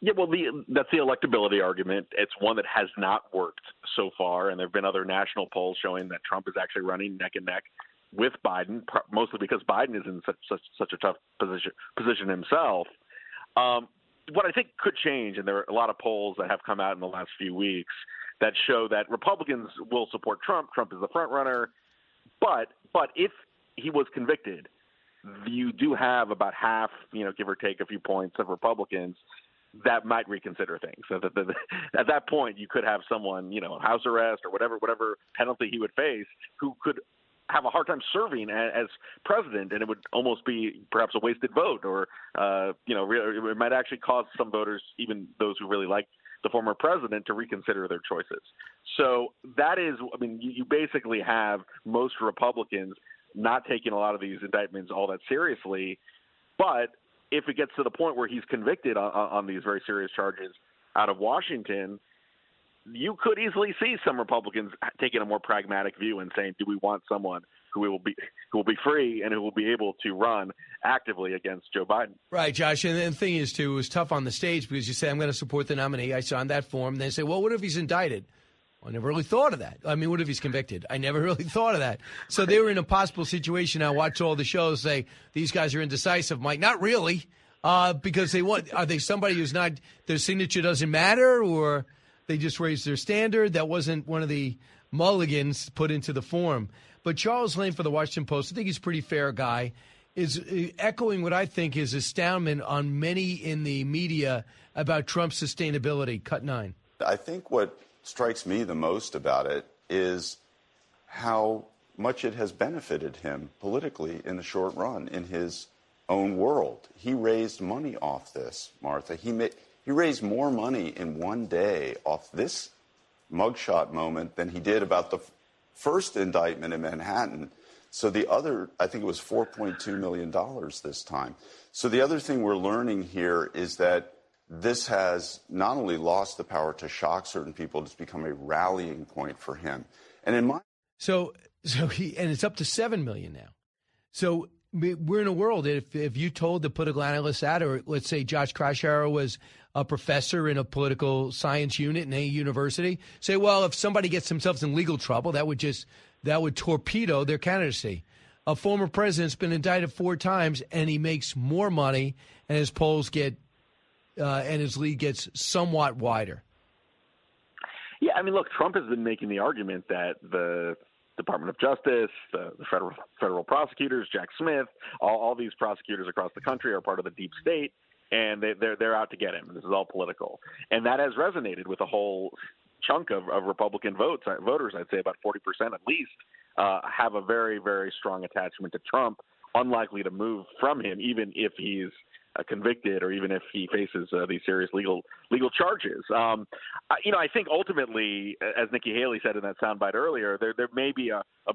Yeah, well, the, that's the electability argument. It's one that has not worked so far, and there have been other national polls showing that Trump is actually running neck and neck with Biden, mostly because Biden is in such such, such a tough position position himself. Um, what I think could change, and there are a lot of polls that have come out in the last few weeks that show that Republicans will support Trump. Trump is the front runner, but but if he was convicted, you do have about half, you know, give or take a few points of Republicans that might reconsider things. So that, that, *laughs* at that point, you could have someone, you know, house arrest or whatever whatever penalty he would face, who could have a hard time serving as president, and it would almost be perhaps a wasted vote, or uh, you know, it might actually cause some voters, even those who really like the former president, to reconsider their choices. So that is, I mean, you, you basically have most Republicans not taking a lot of these indictments all that seriously, but if it gets to the point where he's convicted on, on these very serious charges out of Washington, you could easily see some Republicans taking a more pragmatic view and saying, "Do we want someone who will be who will be free and who will be able to run actively against Joe Biden?" Right, Josh. And the thing is, too, it was tough on the stage because you say, "I'm going to support the nominee." I signed that form. They say, "Well, what if he's indicted?" I never really thought of that. I mean, what if he's convicted? I never *laughs* really thought of that. So they were in a possible situation. I watch all the shows. Say these guys are indecisive. Mike, not really, uh, because they want. Are they somebody who's not their signature doesn't matter, or they just raised their standard. That wasn't one of the mulligans put into the form. But Charles Lane for the Washington Post, I think he's a pretty fair guy, is uh, echoing what I think is astoundment on many in the media about Trump's sustainability. Cut nine. I think what strikes me the most about it is how much it has benefited him politically in the short run in his own world. He raised money off this, Martha. He made he raised more money in one day off this mugshot moment than he did about the first indictment in Manhattan. So the other, I think it was $4.2 million this time. So the other thing we're learning here is that this has not only lost the power to shock certain people, it's become a rallying point for him. And in my so so he and it's up to seven million now. So we're in a world if if you told the political analyst that, or let's say Josh Kraushaar was a professor in a political science unit in a university, say, well, if somebody gets themselves in legal trouble, that would just that would torpedo their candidacy. A former president's been indicted four times, and he makes more money, and his polls get uh, and his lead gets somewhat wider. Yeah, I mean, look, Trump has been making the argument that the Department of Justice, the, the federal federal prosecutors, Jack Smith, all, all these prosecutors across the country are part of the deep state, and they, they're they're out to get him. This is all political, and that has resonated with a whole chunk of, of Republican votes uh, voters. I'd say about forty percent at least uh, have a very very strong attachment to Trump, unlikely to move from him, even if he's convicted or even if he faces uh, these serious legal legal charges. Um, I, you know, I think ultimately, as Nikki Haley said in that soundbite earlier, there there may be a, a,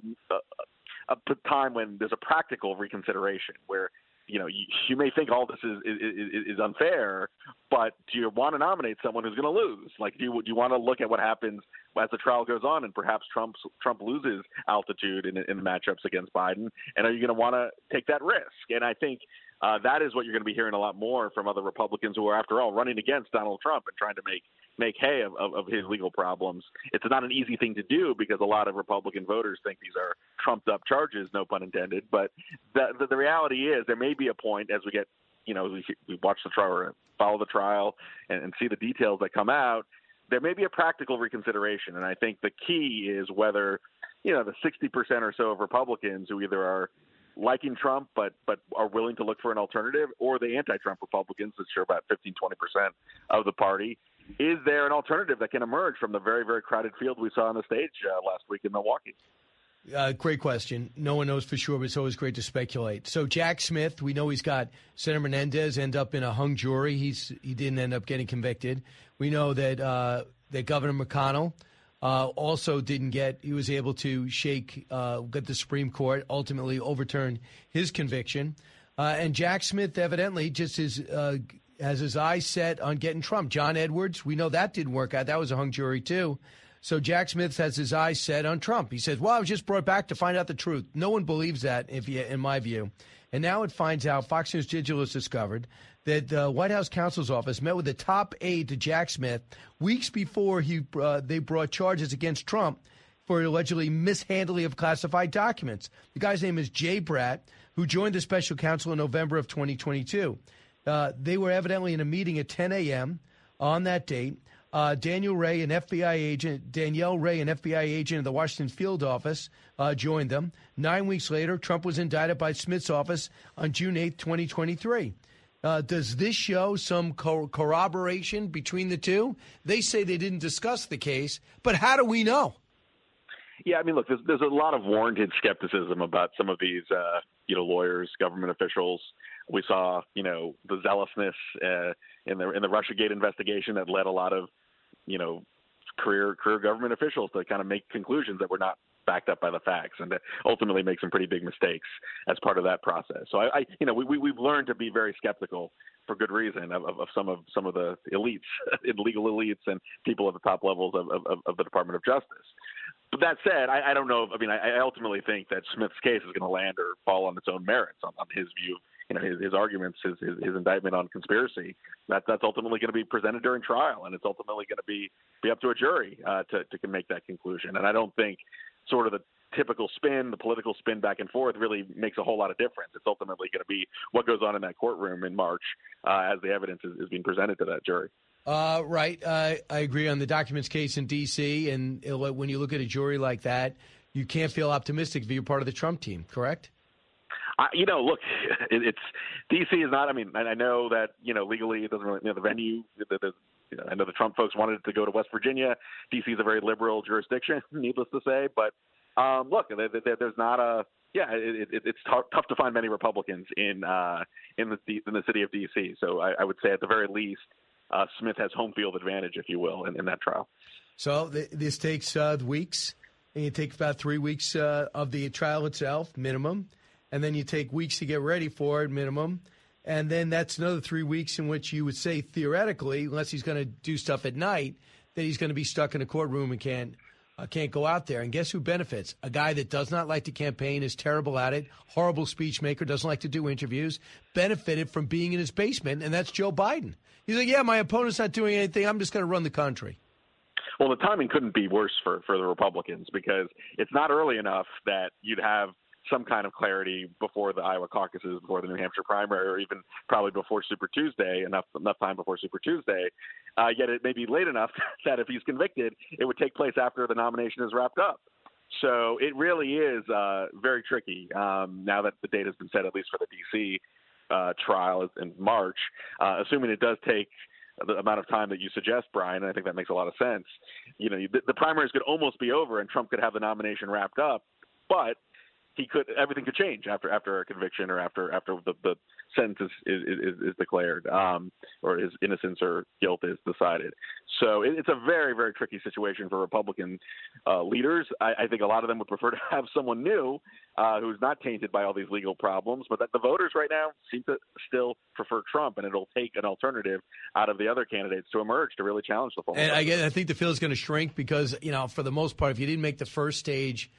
a, a time when there's a practical reconsideration where you know, you, you may think all this is, is is unfair, but do you want to nominate someone who's going to lose? Like, do you, do you want to look at what happens as the trial goes on, and perhaps Trump Trump loses altitude in, in the matchups against Biden, and are you going to want to take that risk? And I think uh, that is what you're going to be hearing a lot more from other Republicans who are, after all, running against Donald Trump and trying to make make hay of, of, of his legal problems. It's not an easy thing to do because a lot of Republican voters think these are trumped up charges, no pun intended. But the, the, the reality is, there may be a point as we get, you know, we, we watch the trial, follow the trial, and, and see the details that come out. There may be a practical reconsideration, and I think the key is whether, you know, the 60% or so of Republicans who either are liking Trump but but are willing to look for an alternative, or the anti-Trump Republicans, which are about 15, 20 percent of the party. Is there an alternative that can emerge from the very, very crowded field we saw on the stage uh, last week in Milwaukee? Uh, great question. No one knows for sure, but it's always great to speculate. So Jack Smith, we know he's got Senator Menendez end up in a hung jury. He's he didn't end up getting convicted. We know that uh, that Governor McDonnell uh, also didn't get. He was able to shake, uh, get the Supreme Court ultimately overturn his conviction. Uh, and Jack Smith evidently just is uh, has his eyes set on getting Trump. John Edwards, we know that didn't work out. That was a hung jury too. So Jack Smith has his eyes set on Trump. He says, "Well, I was just brought back to find out the truth." No one believes that, if you, in my view. And now it finds out Fox News Digital has discovered that the White House counsel's office met with the top aide to Jack Smith weeks before he uh, they brought charges against Trump for allegedly mishandling of classified documents. The guy's name is Jay Bratt, who joined the special counsel in November of 2022. Uh, they were evidently in a meeting at 10 a.m. on that date. Uh, Daniel Ray, an FBI agent, Danielle Ray, an FBI agent in the Washington field office, uh, joined them. Nine weeks later, Trump was indicted by Smith's office on June 8, 2023. Uh, does this show some co- corroboration between the two? They say they didn't discuss the case, but how do we know? Yeah, I mean, look, there's, there's a lot of warranted skepticism about some of these, uh, you know, lawyers, government officials. We saw, you know, the zealousness uh, in the in the RussiaGate investigation that led a lot of, you know, career career government officials to kind of make conclusions that were not backed up by the facts and ultimately make some pretty big mistakes as part of that process. So I, I you know, we, we we've learned to be very skeptical for good reason of, of, of some of some of the elites, *laughs* legal elites, and people at the top levels of, of, of the Department of Justice. But that said, I, I don't know. I mean, I, I ultimately think that Smith's case is going to land or fall on its own merits on, on his view you know his, his arguments, his, his, his indictment on conspiracy. That that's ultimately going to be presented during trial, and it's ultimately going to be be up to a jury uh, to to make that conclusion. And I don't think sort of the typical spin, the political spin back and forth, really makes a whole lot of difference. It's ultimately going to be what goes on in that courtroom in March uh, as the evidence is, is being presented to that jury. Uh, right. Uh, I agree on the documents case in D.C. And when you look at a jury like that, you can't feel optimistic if you're part of the Trump team, correct? I, you know, look, *laughs* it, it's DC is not. I mean, I know that you know legally it doesn't really. You know, the venue. The, the, I know the Trump folks wanted it to go to West Virginia. DC is a very liberal jurisdiction, *laughs* needless to say. But um, look, there, there, there's not a. Yeah, it, it, it's tough to find many Republicans in uh, in the in the city of DC. So I, would say at the very least, uh, Smith has home field advantage, if you will, in, in that trial. So th- this takes uh, weeks. And it takes about three weeks uh, of the trial itself, minimum and then you take weeks to get ready for it, minimum. And then that's another three weeks in which you would say theoretically, unless he's going to do stuff at night, that he's going to be stuck in a courtroom and can't uh, can't go out there. And guess who benefits? A guy that does not like to campaign, is terrible at it, horrible speech maker, doesn't like to do interviews, benefited from being in his basement, and that's Joe Biden. He's like, yeah, my opponent's not doing anything. I'm just going to run the country. Well, the timing couldn't be worse for, for the Republicans because it's not early enough that you'd have some kind of clarity before the Iowa caucuses, before the New Hampshire primary, or even probably before Super Tuesday, enough enough time before Super Tuesday. Uh, yet it may be late enough *laughs* that if he's convicted, it would take place after the nomination is wrapped up. So it really is uh, very tricky um, now that the date has been set, at least for the D.C. Uh, trial in March. Uh, assuming it does take the amount of time that you suggest, Brian, I think that makes a lot of sense. You know, the, the primaries could almost be over, and Trump could have the nomination wrapped up, but he could everything could change after after a conviction or after after the, the sentence is, is, is declared um, or his innocence or guilt is decided. So it, it's a very very tricky situation for Republican uh, leaders. I, I, think a lot of them would prefer *laughs* to have someone new uh, who's not tainted by all these legal problems, but that the voters right now seem to still prefer Trump, and it'll take an alternative out of the other candidates to emerge to really challenge the. And I, I think the field is going to shrink because you know for the most part, if you didn't make the first stage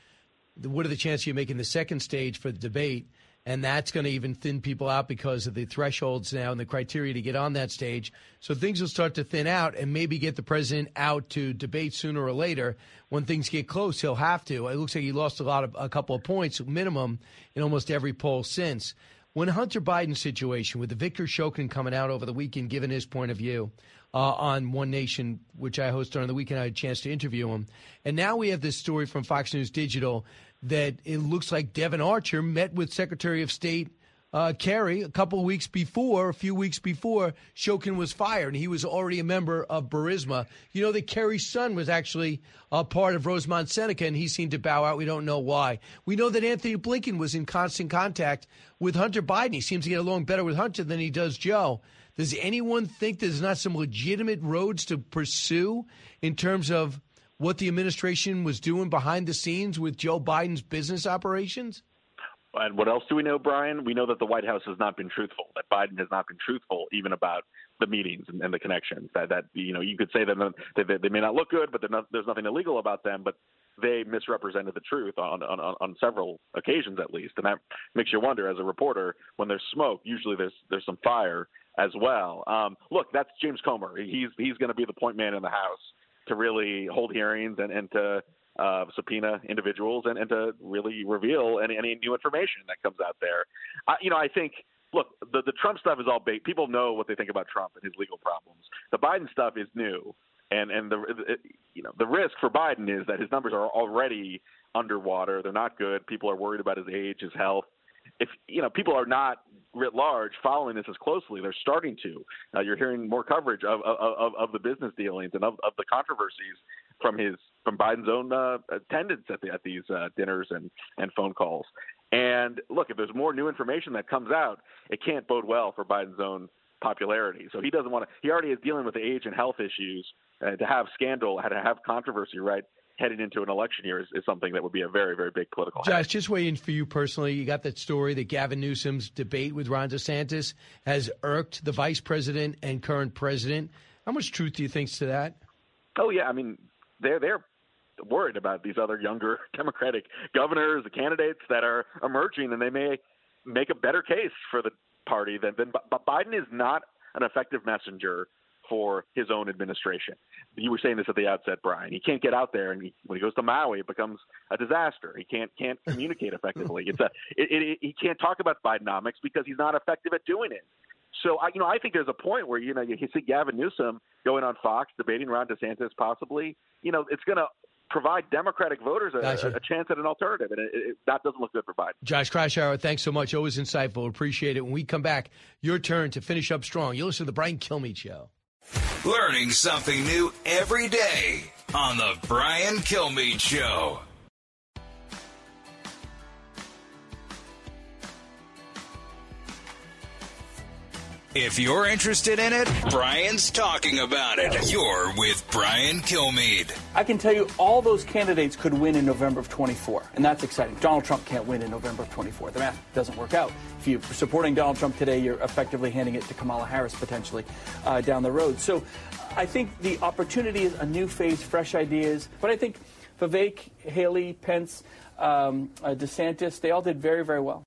what are the chances you make in the second stage for the debate? And that's going to even thin people out because of the thresholds now and the criteria to get on that stage. So things will start to thin out and maybe get the president out to debate sooner or later. When things get close, he'll have to. It looks like he lost a lot of a couple of points minimum in almost every poll since. When Hunter Biden's situation with the Victor Shokin coming out over the weekend, given his point of view, uh, on One Nation, which I hosted on the weekend. I had a chance to interview him. And now we have this story from Fox News Digital that it looks like Devon Archer met with Secretary of State uh, Kerry a couple weeks before, a few weeks before Shokin was fired, and he was already a member of Burisma. You know that Kerry's son was actually a part of Rosemont Seneca, and he seemed to bow out. We don't know why. We know that Antony Blinken was in constant contact with Hunter Biden. He seems to get along better with Hunter than he does Joe. Does anyone think there's not some legitimate roads to pursue in terms of what the administration was doing behind the scenes with Joe Biden's business operations? And what else do we know, Brian? We know that the White House has not been truthful. That Biden has not been truthful, even about the meetings and, and the connections. That that you know, you could say that they, they, may not look good, but not, there's nothing illegal about them. But they misrepresented the truth on, on on several occasions, at least, and that makes you wonder. As a reporter, when there's smoke, usually there's there's some fire as well. Um, look, that's James Comer. He's he's going to be the point man in the House to really hold hearings and, and to uh, subpoena individuals and, and to really reveal any, any new information that comes out there. Uh, you know, I think look, the, the Trump stuff is all bait. People know what they think about Trump and his legal problems. The Biden stuff is new, and and the you know the risk for Biden is that his numbers are already underwater. They're not good. People are worried about his age, his health. If you know people are not writ large following this as closely. They're starting to. Uh, you're hearing more coverage of, of, of the business dealings and of, of the controversies from his from Biden's own uh, attendance at the, at these uh, dinners and and phone calls. And look, if there's more new information that comes out, it can't bode well for Biden's own popularity. So he doesn't want to. He already is dealing with the age and health issues. Uh, to have scandal, to have controversy, right? Heading into an election year is, is something that would be a very, very big political. Josh, just waiting for you personally. You got that story that Gavin Newsom's debate with Ron DeSantis has irked the vice president and current president. How much truth do you think to that? Oh yeah, I mean they're they're worried about these other younger *laughs* Democratic governors, the candidates that are emerging, and they may make a better case for the party than, than but Biden is not an effective messenger for his own administration. You were saying this at the outset, Brian. He can't get out there, and he, when he goes to Maui, it becomes a disaster. He can't can't *laughs* communicate effectively. It's a it, it, he can't talk about Bidenomics because he's not effective at doing it. So I, you know, I think there's a point where you know you see Gavin Newsom going on Fox debating Ron DeSantis, possibly. You know, it's going to provide Democratic voters a, gotcha. a, a chance at an alternative, and it, it, that doesn't look good for Biden. Josh Kraushaar, thanks so much. Always insightful. Appreciate it. When we come back, your turn to finish up strong. You listen to the Brian Kilmeade Show. Learning something new every day on the Brian Kilmeade Show. If you're interested in it, Brian's talking about it. You're with Brian Kilmeade. I can tell you all those candidates could win in November of 24, and that's exciting. Donald Trump can't win in November of 24. The math doesn't work out. If you're supporting Donald Trump today, you're effectively handing it to Kamala Harris potentially uh, down the road. So I think the opportunity is a new phase, fresh ideas. But I think Vivek, Haley, Pence, um, uh, DeSantis, they all did very, very well.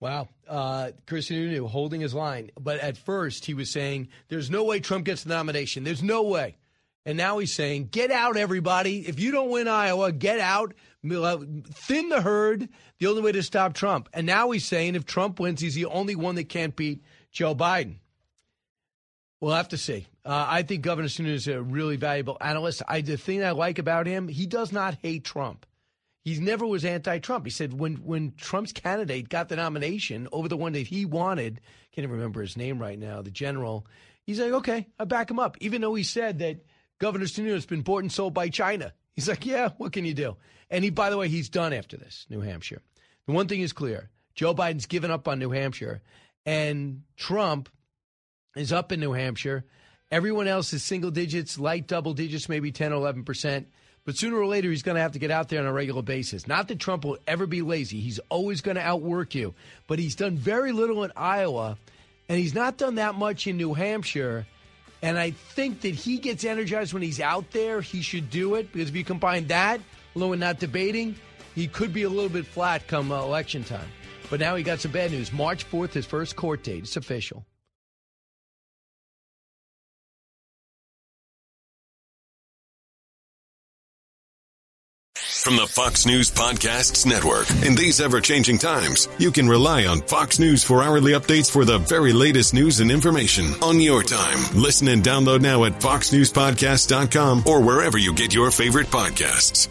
Wow. Uh, Chris Sununu holding his line. But at first, he was saying, there's no way Trump gets the nomination. There's no way. And now he's saying, get out, everybody. If you don't win Iowa, get out, thin the herd, the only way to stop Trump. And now he's saying if Trump wins, he's the only one that can't beat Joe Biden. We'll have to see. Uh, I think Governor Sununu is a really valuable analyst. I, the thing I like about him, he does not hate Trump. He never was anti-Trump. He said when when Trump's candidate got the nomination over the one that he wanted, can't even remember his name right now, the general. He's like, okay, I back him up, even though he said that Governor Sununu has been bought and sold by China. He's like, yeah, what can you do? And he, by the way, he's done after this, New Hampshire. The one thing is clear: Joe Biden's given up on New Hampshire, and Trump is up in New Hampshire. Everyone else is single digits, light double digits, maybe 10 or 11 percent. But sooner or later, he's going to have to get out there on a regular basis. Not that Trump will ever be lazy. He's always going to outwork you. But he's done very little in Iowa, and he's not done that much in New Hampshire. And I think that he gets energized when he's out there. He should do it because if you combine that, although we're not debating, he could be a little bit flat come uh, election time. But now he got some bad news. March 4th, his first court date. It's official. From the Fox News Podcasts Network. In these ever changing times, you can rely on Fox News for hourly updates for the very latest news and information on your time. Listen and download now at foxnewspodcast.com or wherever you get your favorite podcasts.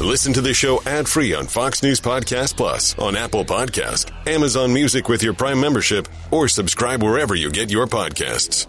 Listen to the show ad free on Fox News Podcast Plus, on Apple Podcast, Amazon Music with your Prime membership, or subscribe wherever you get your podcasts.